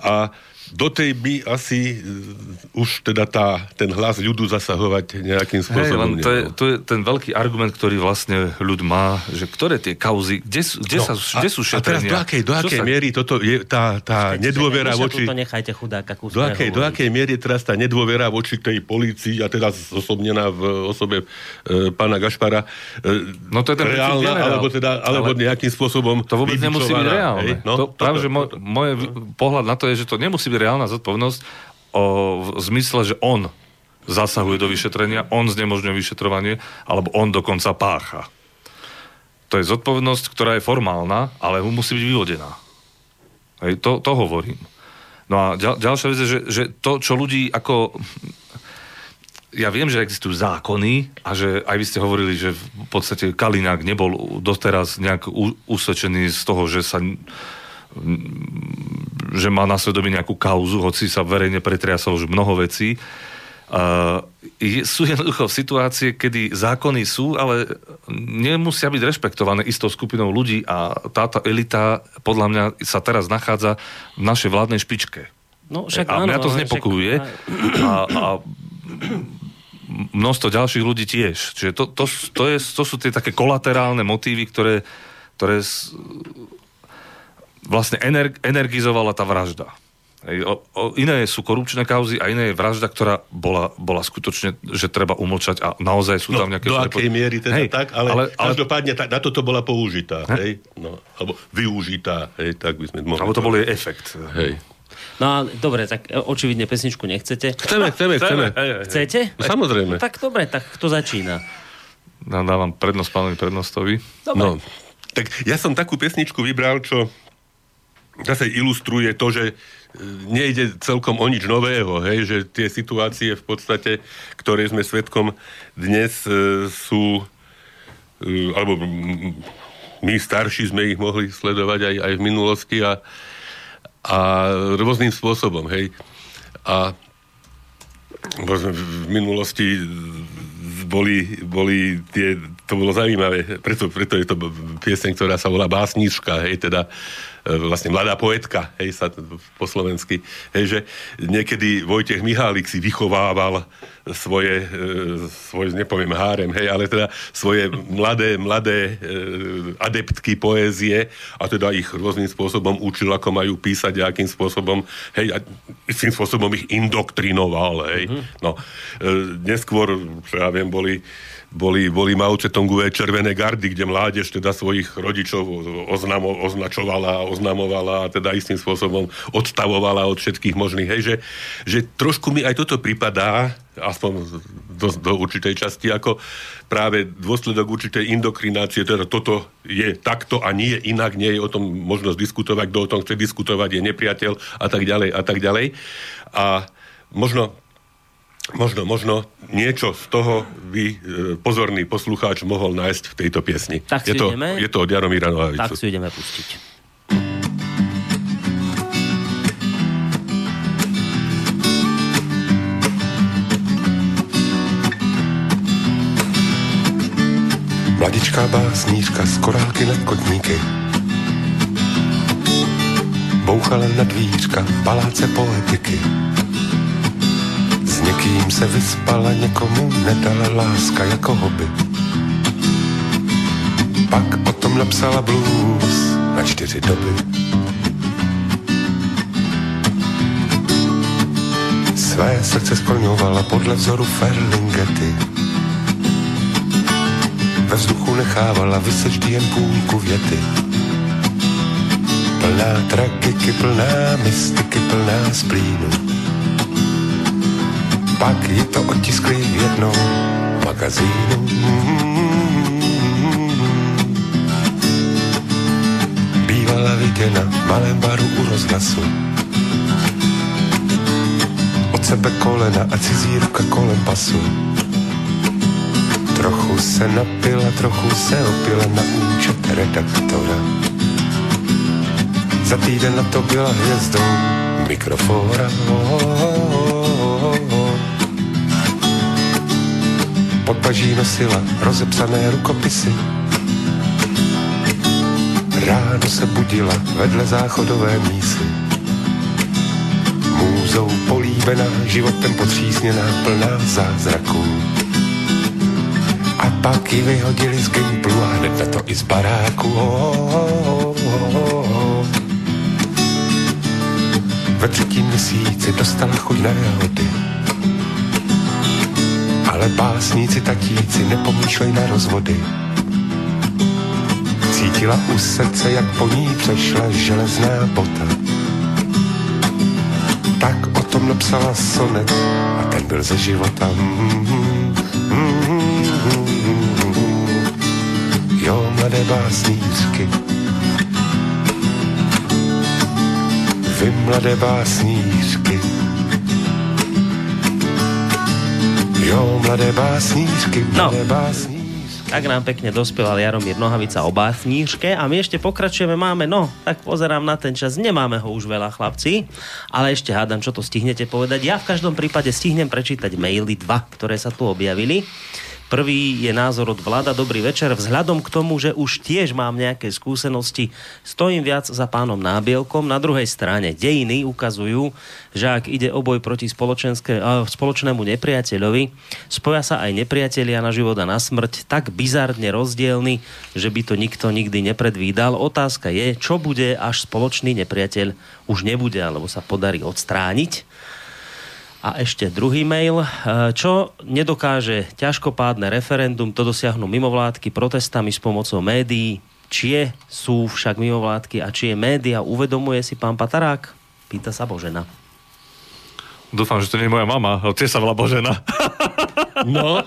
Speaker 2: a do tej by asi uh, už teda tá, ten hlas ľudu zasahovať nejakým spôsobom
Speaker 3: hey, to, je, to je ten veľký argument, ktorý vlastne ľud má, že ktoré tie kauzy, kde, kde, no, sa, kde sú šetrenia? A teraz
Speaker 2: do akej, do akej sa... miery toto je tá, tá Počkajte, nedôvera voči...
Speaker 1: To nechajte chudáka
Speaker 2: do akej, do akej miery teraz tá nedôvera voči tej policii a teda zosobnená v osobe e, pána Gašpara e, no to je ten reálna, alebo, teda, alebo ale nejakým spôsobom
Speaker 3: To vôbec nemusí byť reálne. Hej? No, to, to, práve, to, že môj, môj pohľad na to je, že to nemusí byť reálna zodpovednosť o, v zmysle, že on zasahuje do vyšetrenia, on znemožňuje vyšetrovanie, alebo on dokonca pácha. To je zodpovednosť, ktorá je formálna, ale musí byť vyvodená. Hej, to, to hovorím. No a ďal, ďalšia vec je, že, že to, čo ľudí ako... Ja viem, že existujú zákony a že aj vy ste hovorili, že v podstate Kalinák nebol doteraz nejak usvedčený z toho, že sa že má na svedomí nejakú kauzu, hoci sa verejne pretriasol už mnoho vecí. Uh, sú jednoducho situácie, kedy zákony sú, ale nemusia byť rešpektované istou skupinou ľudí a táto elita podľa mňa sa teraz nachádza v našej vládnej špičke.
Speaker 1: No, však
Speaker 3: a
Speaker 1: áno,
Speaker 3: mňa to znepokojuje
Speaker 1: však-
Speaker 3: a, a množstvo ďalších ľudí tiež. Čiže to, to, to, je, to sú tie také kolaterálne motívy, ktoré, ktoré vlastne ener, energizovala tá vražda. Hej, o, o, iné sú korupčné kauzy a iné je vražda, ktorá bola, bola skutočne, že treba umlčať a naozaj sú
Speaker 2: No,
Speaker 3: tam nejaké...
Speaker 2: do akej miery teda
Speaker 3: Hej,
Speaker 2: tak, ale,
Speaker 3: ale,
Speaker 2: ale
Speaker 3: ale
Speaker 2: každopádne tak, na toto bola použitá, hej? No, alebo využitá, hej, tak by sme mohli.
Speaker 3: alebo to bol jej efekt.
Speaker 2: Hej.
Speaker 1: No a dobre, tak e, očividne pesničku nechcete.
Speaker 2: Chceme, chceme, chceme.
Speaker 3: Hej, hej, hej.
Speaker 1: Chcete?
Speaker 2: No, samozrejme.
Speaker 1: Tak dobre, tak kto začína?
Speaker 3: Dá- Dávam prednosť pánovi prednostovi.
Speaker 1: Dobre.
Speaker 2: No, tak ja som takú pesničku vybral, čo zase ilustruje to, že e, nejde celkom o nič nového, hej, že tie situácie v podstate, ktoré sme svetkom dnes, e, sú, e, alebo my starší sme ich mohli sledovať aj, aj v minulosti a, a rôznym spôsobom, hej. A v minulosti boli, boli tie, to bolo zaujímavé, preto, preto je to pieseň, ktorá sa volá Básnička, hej, teda e, vlastne mladá poetka, hej, sa po slovensky, hej, že niekedy Vojtech Mihálik si vychovával svoje, e, svoj, nepoviem hárem, hej, ale teda svoje mladé, mladé e, adeptky poézie a teda ich rôznym spôsobom učil, ako majú písať a akým spôsobom, hej, a istým spôsobom ich indoktrinoval, hej. Mm-hmm. No, neskôr, čo ja viem, boli boli, boli Mao Tse-tungové červené gardy, kde mládež teda svojich rodičov oznamo, označovala, oznamovala a teda istým spôsobom odstavovala od všetkých možných. Hej, že, že trošku mi aj toto pripadá, aspoň do, do určitej časti, ako práve dôsledok určitej indokrinácie, teda toto je takto a nie inak, nie je o tom možnosť diskutovať, kto o tom chce diskutovať, je nepriateľ a tak ďalej a tak ďalej. A možno Možno, možno niečo z toho by e, pozorný poslucháč mohol nájsť v tejto piesni.
Speaker 1: Tak
Speaker 2: je,
Speaker 1: si
Speaker 2: to,
Speaker 1: ideme?
Speaker 2: je to od Jaromíra Nohavicu.
Speaker 1: Tak si ideme pustiť.
Speaker 4: Mladičká básnířka z korálky na kotníky Bouchala na dvířka paláce poetiky S někým se vyspala, někomu nedala láska jako hobby Pak o tom napsala blues na čtyři doby Své srdce splňovala podle vzoru Ferlingety ve vzduchu nechávala vyseč jen půlku věty. Plná tragiky, plná mystiky, plná splínu. Pak ji to otiskli v jednom magazínu. Bývala viděna v malém baru u rozhlasu. Od sebe kolena a cizí ruka kolem pasu. Trochu se napila, trochu se opila na účet redaktora. Za týden na to byla hvězdou mikrofora. Pod paží nosila rozepsané rukopisy. Ráno se budila vedle záchodové mísy. Můzou políbená, životem potřísněná, plná zázraků. A pak ji vyhodili z Gimplu a hned na to i z baráku. Oh, oh, oh, oh. Ve třetím měsíci dostala chuť na jahody. Ale básníci tatíci nepomýšlej na rozvody. Cítila u srdce, jak po ní přešla železná bota. Tak o tom napsala sonet a ten byl ze života. Jo, mladé básnířky, vy mladé básnířky, jo, mladé básnířky, mladé no. básnířky.
Speaker 1: Tak nám pekne dospieval Jaromír Nohavica o básníške a my ešte pokračujeme, máme, no, tak pozerám na ten čas, nemáme ho už veľa chlapci, ale ešte hádam, čo to stihnete povedať. Ja v každom prípade stihnem prečítať maily dva, ktoré sa tu objavili. Prvý je názor od vláda. Dobrý večer. Vzhľadom k tomu, že už tiež mám nejaké skúsenosti, stojím viac za pánom Nábielkom. Na druhej strane dejiny ukazujú, že ak ide o boj proti spoločnému nepriateľovi, spoja sa aj nepriatelia na život a na smrť tak bizarne rozdielny, že by to nikto nikdy nepredvídal. Otázka je, čo bude, až spoločný nepriateľ už nebude, alebo sa podarí odstrániť. A ešte druhý mail. E, čo nedokáže ťažkopádne referendum, to dosiahnu mimovládky protestami s pomocou médií. Čie sú však mimovládky a čie média, uvedomuje si pán Patarák? Pýta sa Božena.
Speaker 3: Dúfam, že to nie je moja mama, ale tiež sa volá Božena.
Speaker 2: No.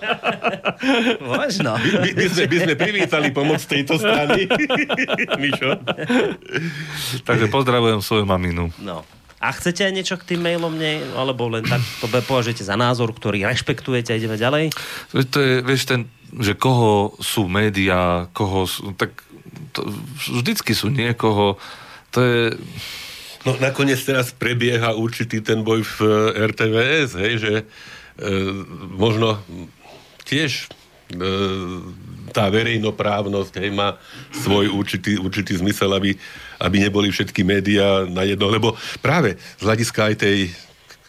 Speaker 1: Možno.
Speaker 2: My, my, sme, my sme privítali pomoc tejto strany. Mišo.
Speaker 3: Takže pozdravujem svoju maminu.
Speaker 1: No. A chcete aj niečo k tým mailom, nie? alebo len tak to považujete za názor, ktorý rešpektujete a ideme ďalej?
Speaker 3: To je, vieš, ten, že koho sú médiá, koho sú, tak to, vždycky sú niekoho, to je...
Speaker 2: No nakoniec teraz prebieha určitý ten boj v RTVS, hej, že e, možno tiež e, tá verejnoprávnosť hej, má svoj určitý, určitý zmysel, aby aby neboli všetky médiá na jedno, lebo práve z hľadiska aj tej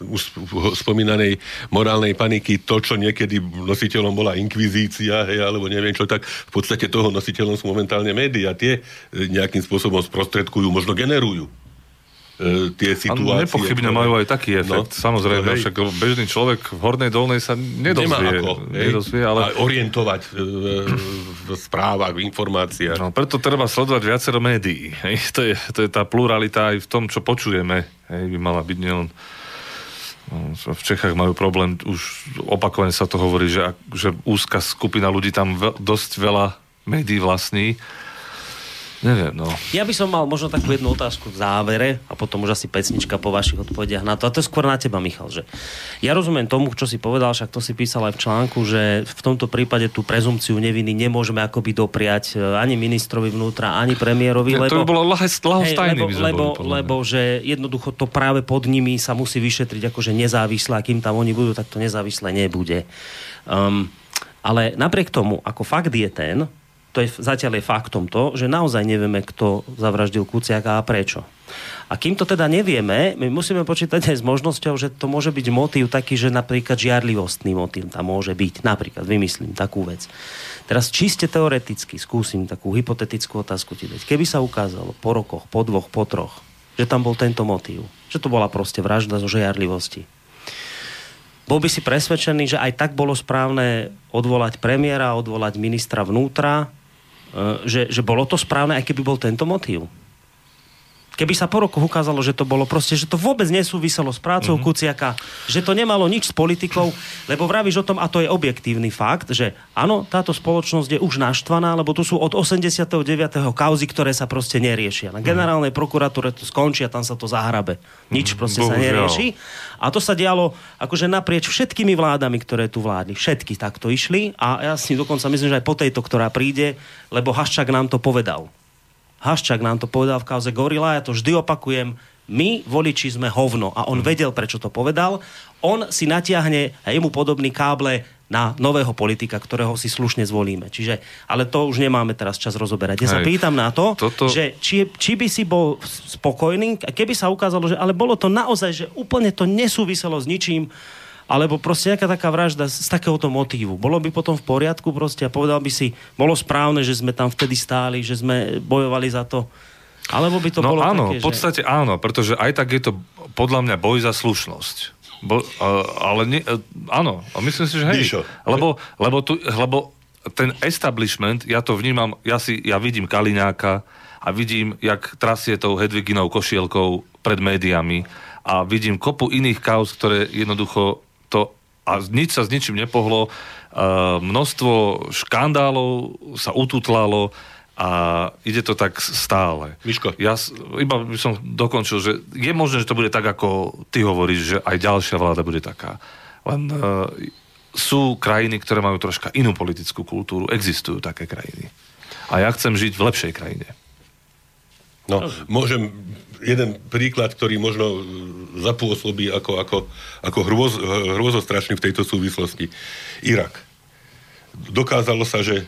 Speaker 2: už spomínanej morálnej paniky, to, čo niekedy nositeľom bola inkvizícia, hej, alebo neviem čo, tak v podstate toho nositeľom sú momentálne médiá. Tie nejakým spôsobom sprostredkujú, možno generujú tie situácie.
Speaker 3: Nepochybne ktoré... majú aj taký efekt. No, Samozrejme, no, však bežný človek v hornej dolnej sa nedozvie. Nemá ako, nedozvie ale...
Speaker 2: orientovať e, v správach, v informáciách.
Speaker 3: No, preto treba sledovať viacero médií. Hej. To, je, to je tá pluralita aj v tom, čo počujeme. Hej, by mala byť nielen no, v Čechách majú problém, už opakovane sa to hovorí, že, že úzka skupina ľudí tam dosť veľa médií vlastní Neviem, no.
Speaker 1: Ja by som mal možno takú jednu otázku v závere a potom už asi pesnička po vašich odpovediach na to. A to je skôr na teba, Michal. Že ja rozumiem tomu, čo si povedal, však to si písal aj v článku, že v tomto prípade tú prezumciu neviny nemôžeme akoby dopriať e, ani ministrovi vnútra, ani premiérovi. Lebo,
Speaker 3: to by bolo lahostajný.
Speaker 1: Lebo, lebo, lebo, že jednoducho to práve pod nimi sa musí vyšetriť akože nezávisle, a kým tam oni budú, tak to nezávisle nebude. Um, ale napriek tomu, ako fakt je ten, to je zatiaľ je faktom to, že naozaj nevieme, kto zavraždil Kuciaka a prečo. A kým to teda nevieme, my musíme počítať aj s možnosťou, že to môže byť motív taký, že napríklad žiarlivostný motív tam môže byť. Napríklad, vymyslím takú vec. Teraz čiste teoreticky skúsim takú hypotetickú otázku ti dať. Keby sa ukázalo po rokoch, po dvoch, po troch, že tam bol tento motív, že to bola proste vražda zo žiarlivosti, bol by si presvedčený, že aj tak bolo správne odvolať premiéra, odvolať ministra vnútra, že, že bolo to správne, aj keby bol tento motív. Keby sa po roku ukázalo, že to bolo proste, že to vôbec nesúviselo s prácou mm-hmm. Kuciaka, že to nemalo nič s politikou, lebo vravíš o tom, a to je objektívny fakt, že áno, táto spoločnosť je už naštvaná, lebo tu sú od 89. kauzy, ktoré sa proste neriešia. Na mhm. generálnej prokuratúre to skončí a tam sa to zahrabe. Nič mhm. proste Bohužiaľ. sa nerieši. A to sa dialo akože naprieč všetkými vládami, ktoré tu vládli. Všetky takto išli a ja si dokonca myslím, že aj po tejto, ktorá príde, lebo Haščák nám to povedal Haščák nám to povedal v kauze Gorila, ja to vždy opakujem, my, voliči, sme hovno. A on mm. vedel, prečo to povedal. On si natiahne a jemu podobný káble na nového politika, ktorého si slušne zvolíme. Čiže, ale to už nemáme teraz čas rozoberať. Ja Hej. sa pýtam na to, Toto... že či, či by si bol spokojný, keby sa ukázalo, že ale bolo to naozaj, že úplne to nesúviselo s ničím, alebo proste nejaká taká vražda z, takéhoto motívu. Bolo by potom v poriadku proste a povedal by si, bolo správne, že sme tam vtedy stáli, že sme bojovali za to. Alebo by to
Speaker 3: no
Speaker 1: bolo
Speaker 3: áno,
Speaker 1: také,
Speaker 3: v podstate že... áno, pretože aj tak je to podľa mňa boj za slušnosť. Bo, uh, ale nie, uh, áno, myslím si, že hej. Díšo. Lebo, lebo, tu, lebo ten establishment, ja to vnímam, ja, si, ja vidím Kaliňáka a vidím, jak trasie tou Hedviginou košielkou pred médiami a vidím kopu iných kauz, ktoré jednoducho to a nič sa s ničím nepohlo. Uh, množstvo škandálov sa ututlalo a ide to tak stále.
Speaker 2: Miško.
Speaker 3: Ja iba by som dokončil, že je možné, že to bude tak, ako ty hovoríš, že aj ďalšia vláda bude taká. Len uh, sú krajiny, ktoré majú troška inú politickú kultúru. Existujú také krajiny. A ja chcem žiť v lepšej krajine.
Speaker 2: No, môžem jeden príklad, ktorý možno e, zapôsobí ako, ako, ako hrôz, hrôzostrašný v tejto súvislosti. Irak. Dokázalo sa, že e,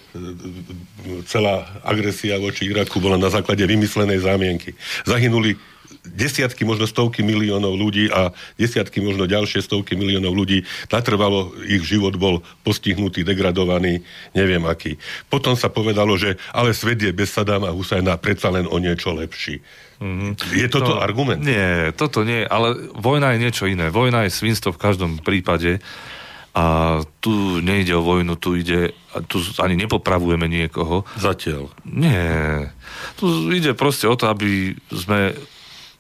Speaker 2: celá agresia voči Iraku bola na základe vymyslenej zámienky. Zahynuli desiatky, možno stovky miliónov ľudí a desiatky, možno ďalšie stovky miliónov ľudí. Natrvalo ich život bol postihnutý, degradovaný, neviem aký. Potom sa povedalo, že ale svet je bez Sadáma Husajna predsa len o niečo lepší. Mm-hmm. Je toto
Speaker 3: To-
Speaker 2: argument?
Speaker 3: Nie, toto nie, ale vojna je niečo iné. Vojna je svinstvo v každom prípade a tu nejde o vojnu, tu ide, tu ani nepopravujeme niekoho.
Speaker 2: Zatiaľ.
Speaker 3: Nie. Tu ide proste o to, aby sme...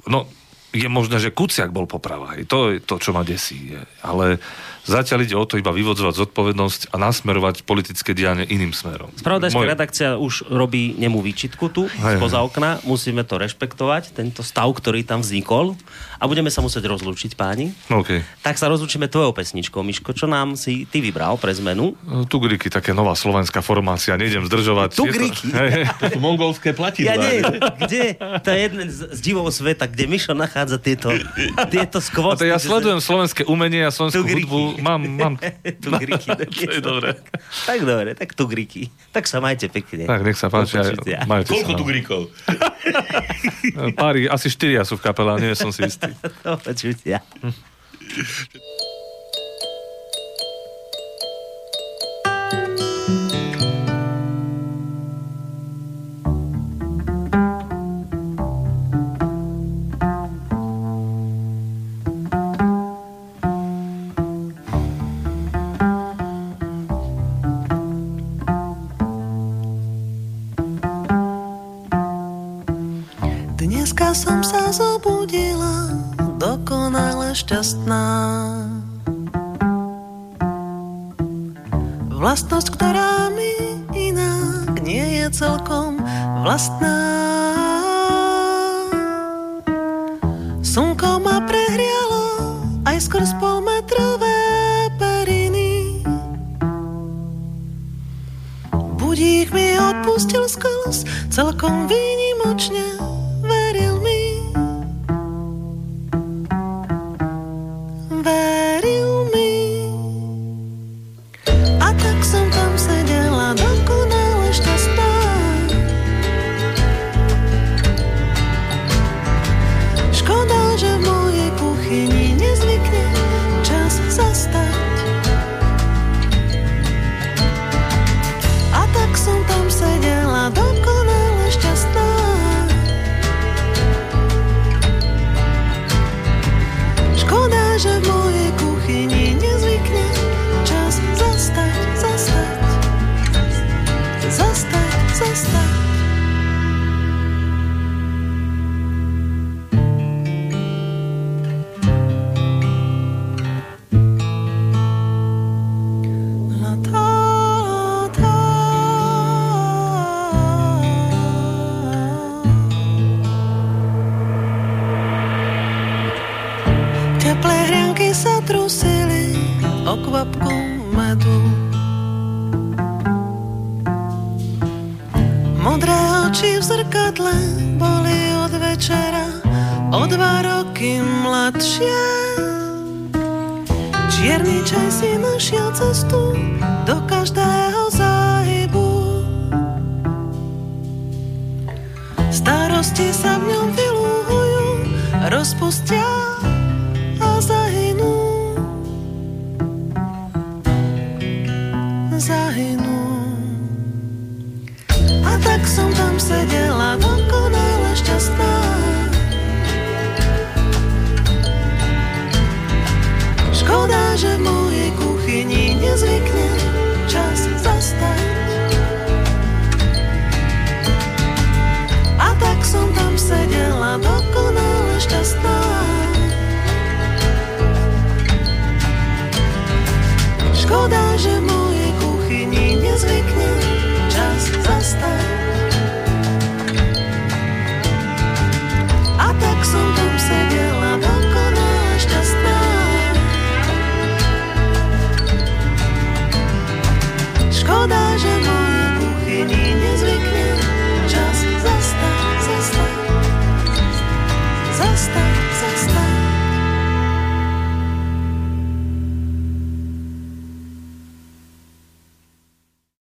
Speaker 3: No, je možné, že Kuciak bol poprava. To je to, čo ma desí. Je. Ale zatiaľ ide o to iba vyvodzovať zodpovednosť a nasmerovať politické dianie iným smerom.
Speaker 5: Spravodajská
Speaker 3: Moje-
Speaker 5: redakcia už robí nemu výčitku tu,
Speaker 3: Hej,
Speaker 5: spoza okna. Musíme to rešpektovať, tento stav, ktorý tam vznikol. A budeme sa musieť rozlúčiť, páni.
Speaker 3: OK.
Speaker 5: Tak sa rozlúčime tvojou pesničkou, Miško. Čo nám si ty vybral pre zmenu?
Speaker 3: Tugriky, také nová slovenská formácia, nejdem zdržovať. Je to-
Speaker 5: Tugriky?
Speaker 3: Hej.
Speaker 2: To sú mongolské platidlá.
Speaker 5: Ja nie, kde? To je jeden z, z divov sveta, kde Mišo nachádza tieto, tieto skvosty.
Speaker 3: to ja sledujem slovenské umenie a slovenskú
Speaker 5: Tugriky.
Speaker 3: Mám, mám...
Speaker 5: Tugriky.
Speaker 3: to je dobré.
Speaker 5: Tak dobre, tak tugriky. Tak sa majte pekne.
Speaker 3: Tak, nech sa páči. Aj, majte
Speaker 2: Koľko
Speaker 3: sa,
Speaker 2: tu
Speaker 3: no.
Speaker 2: grikov?
Speaker 3: Pári, asi štyria sú v kapele, nie som si istý.
Speaker 5: Do počutia.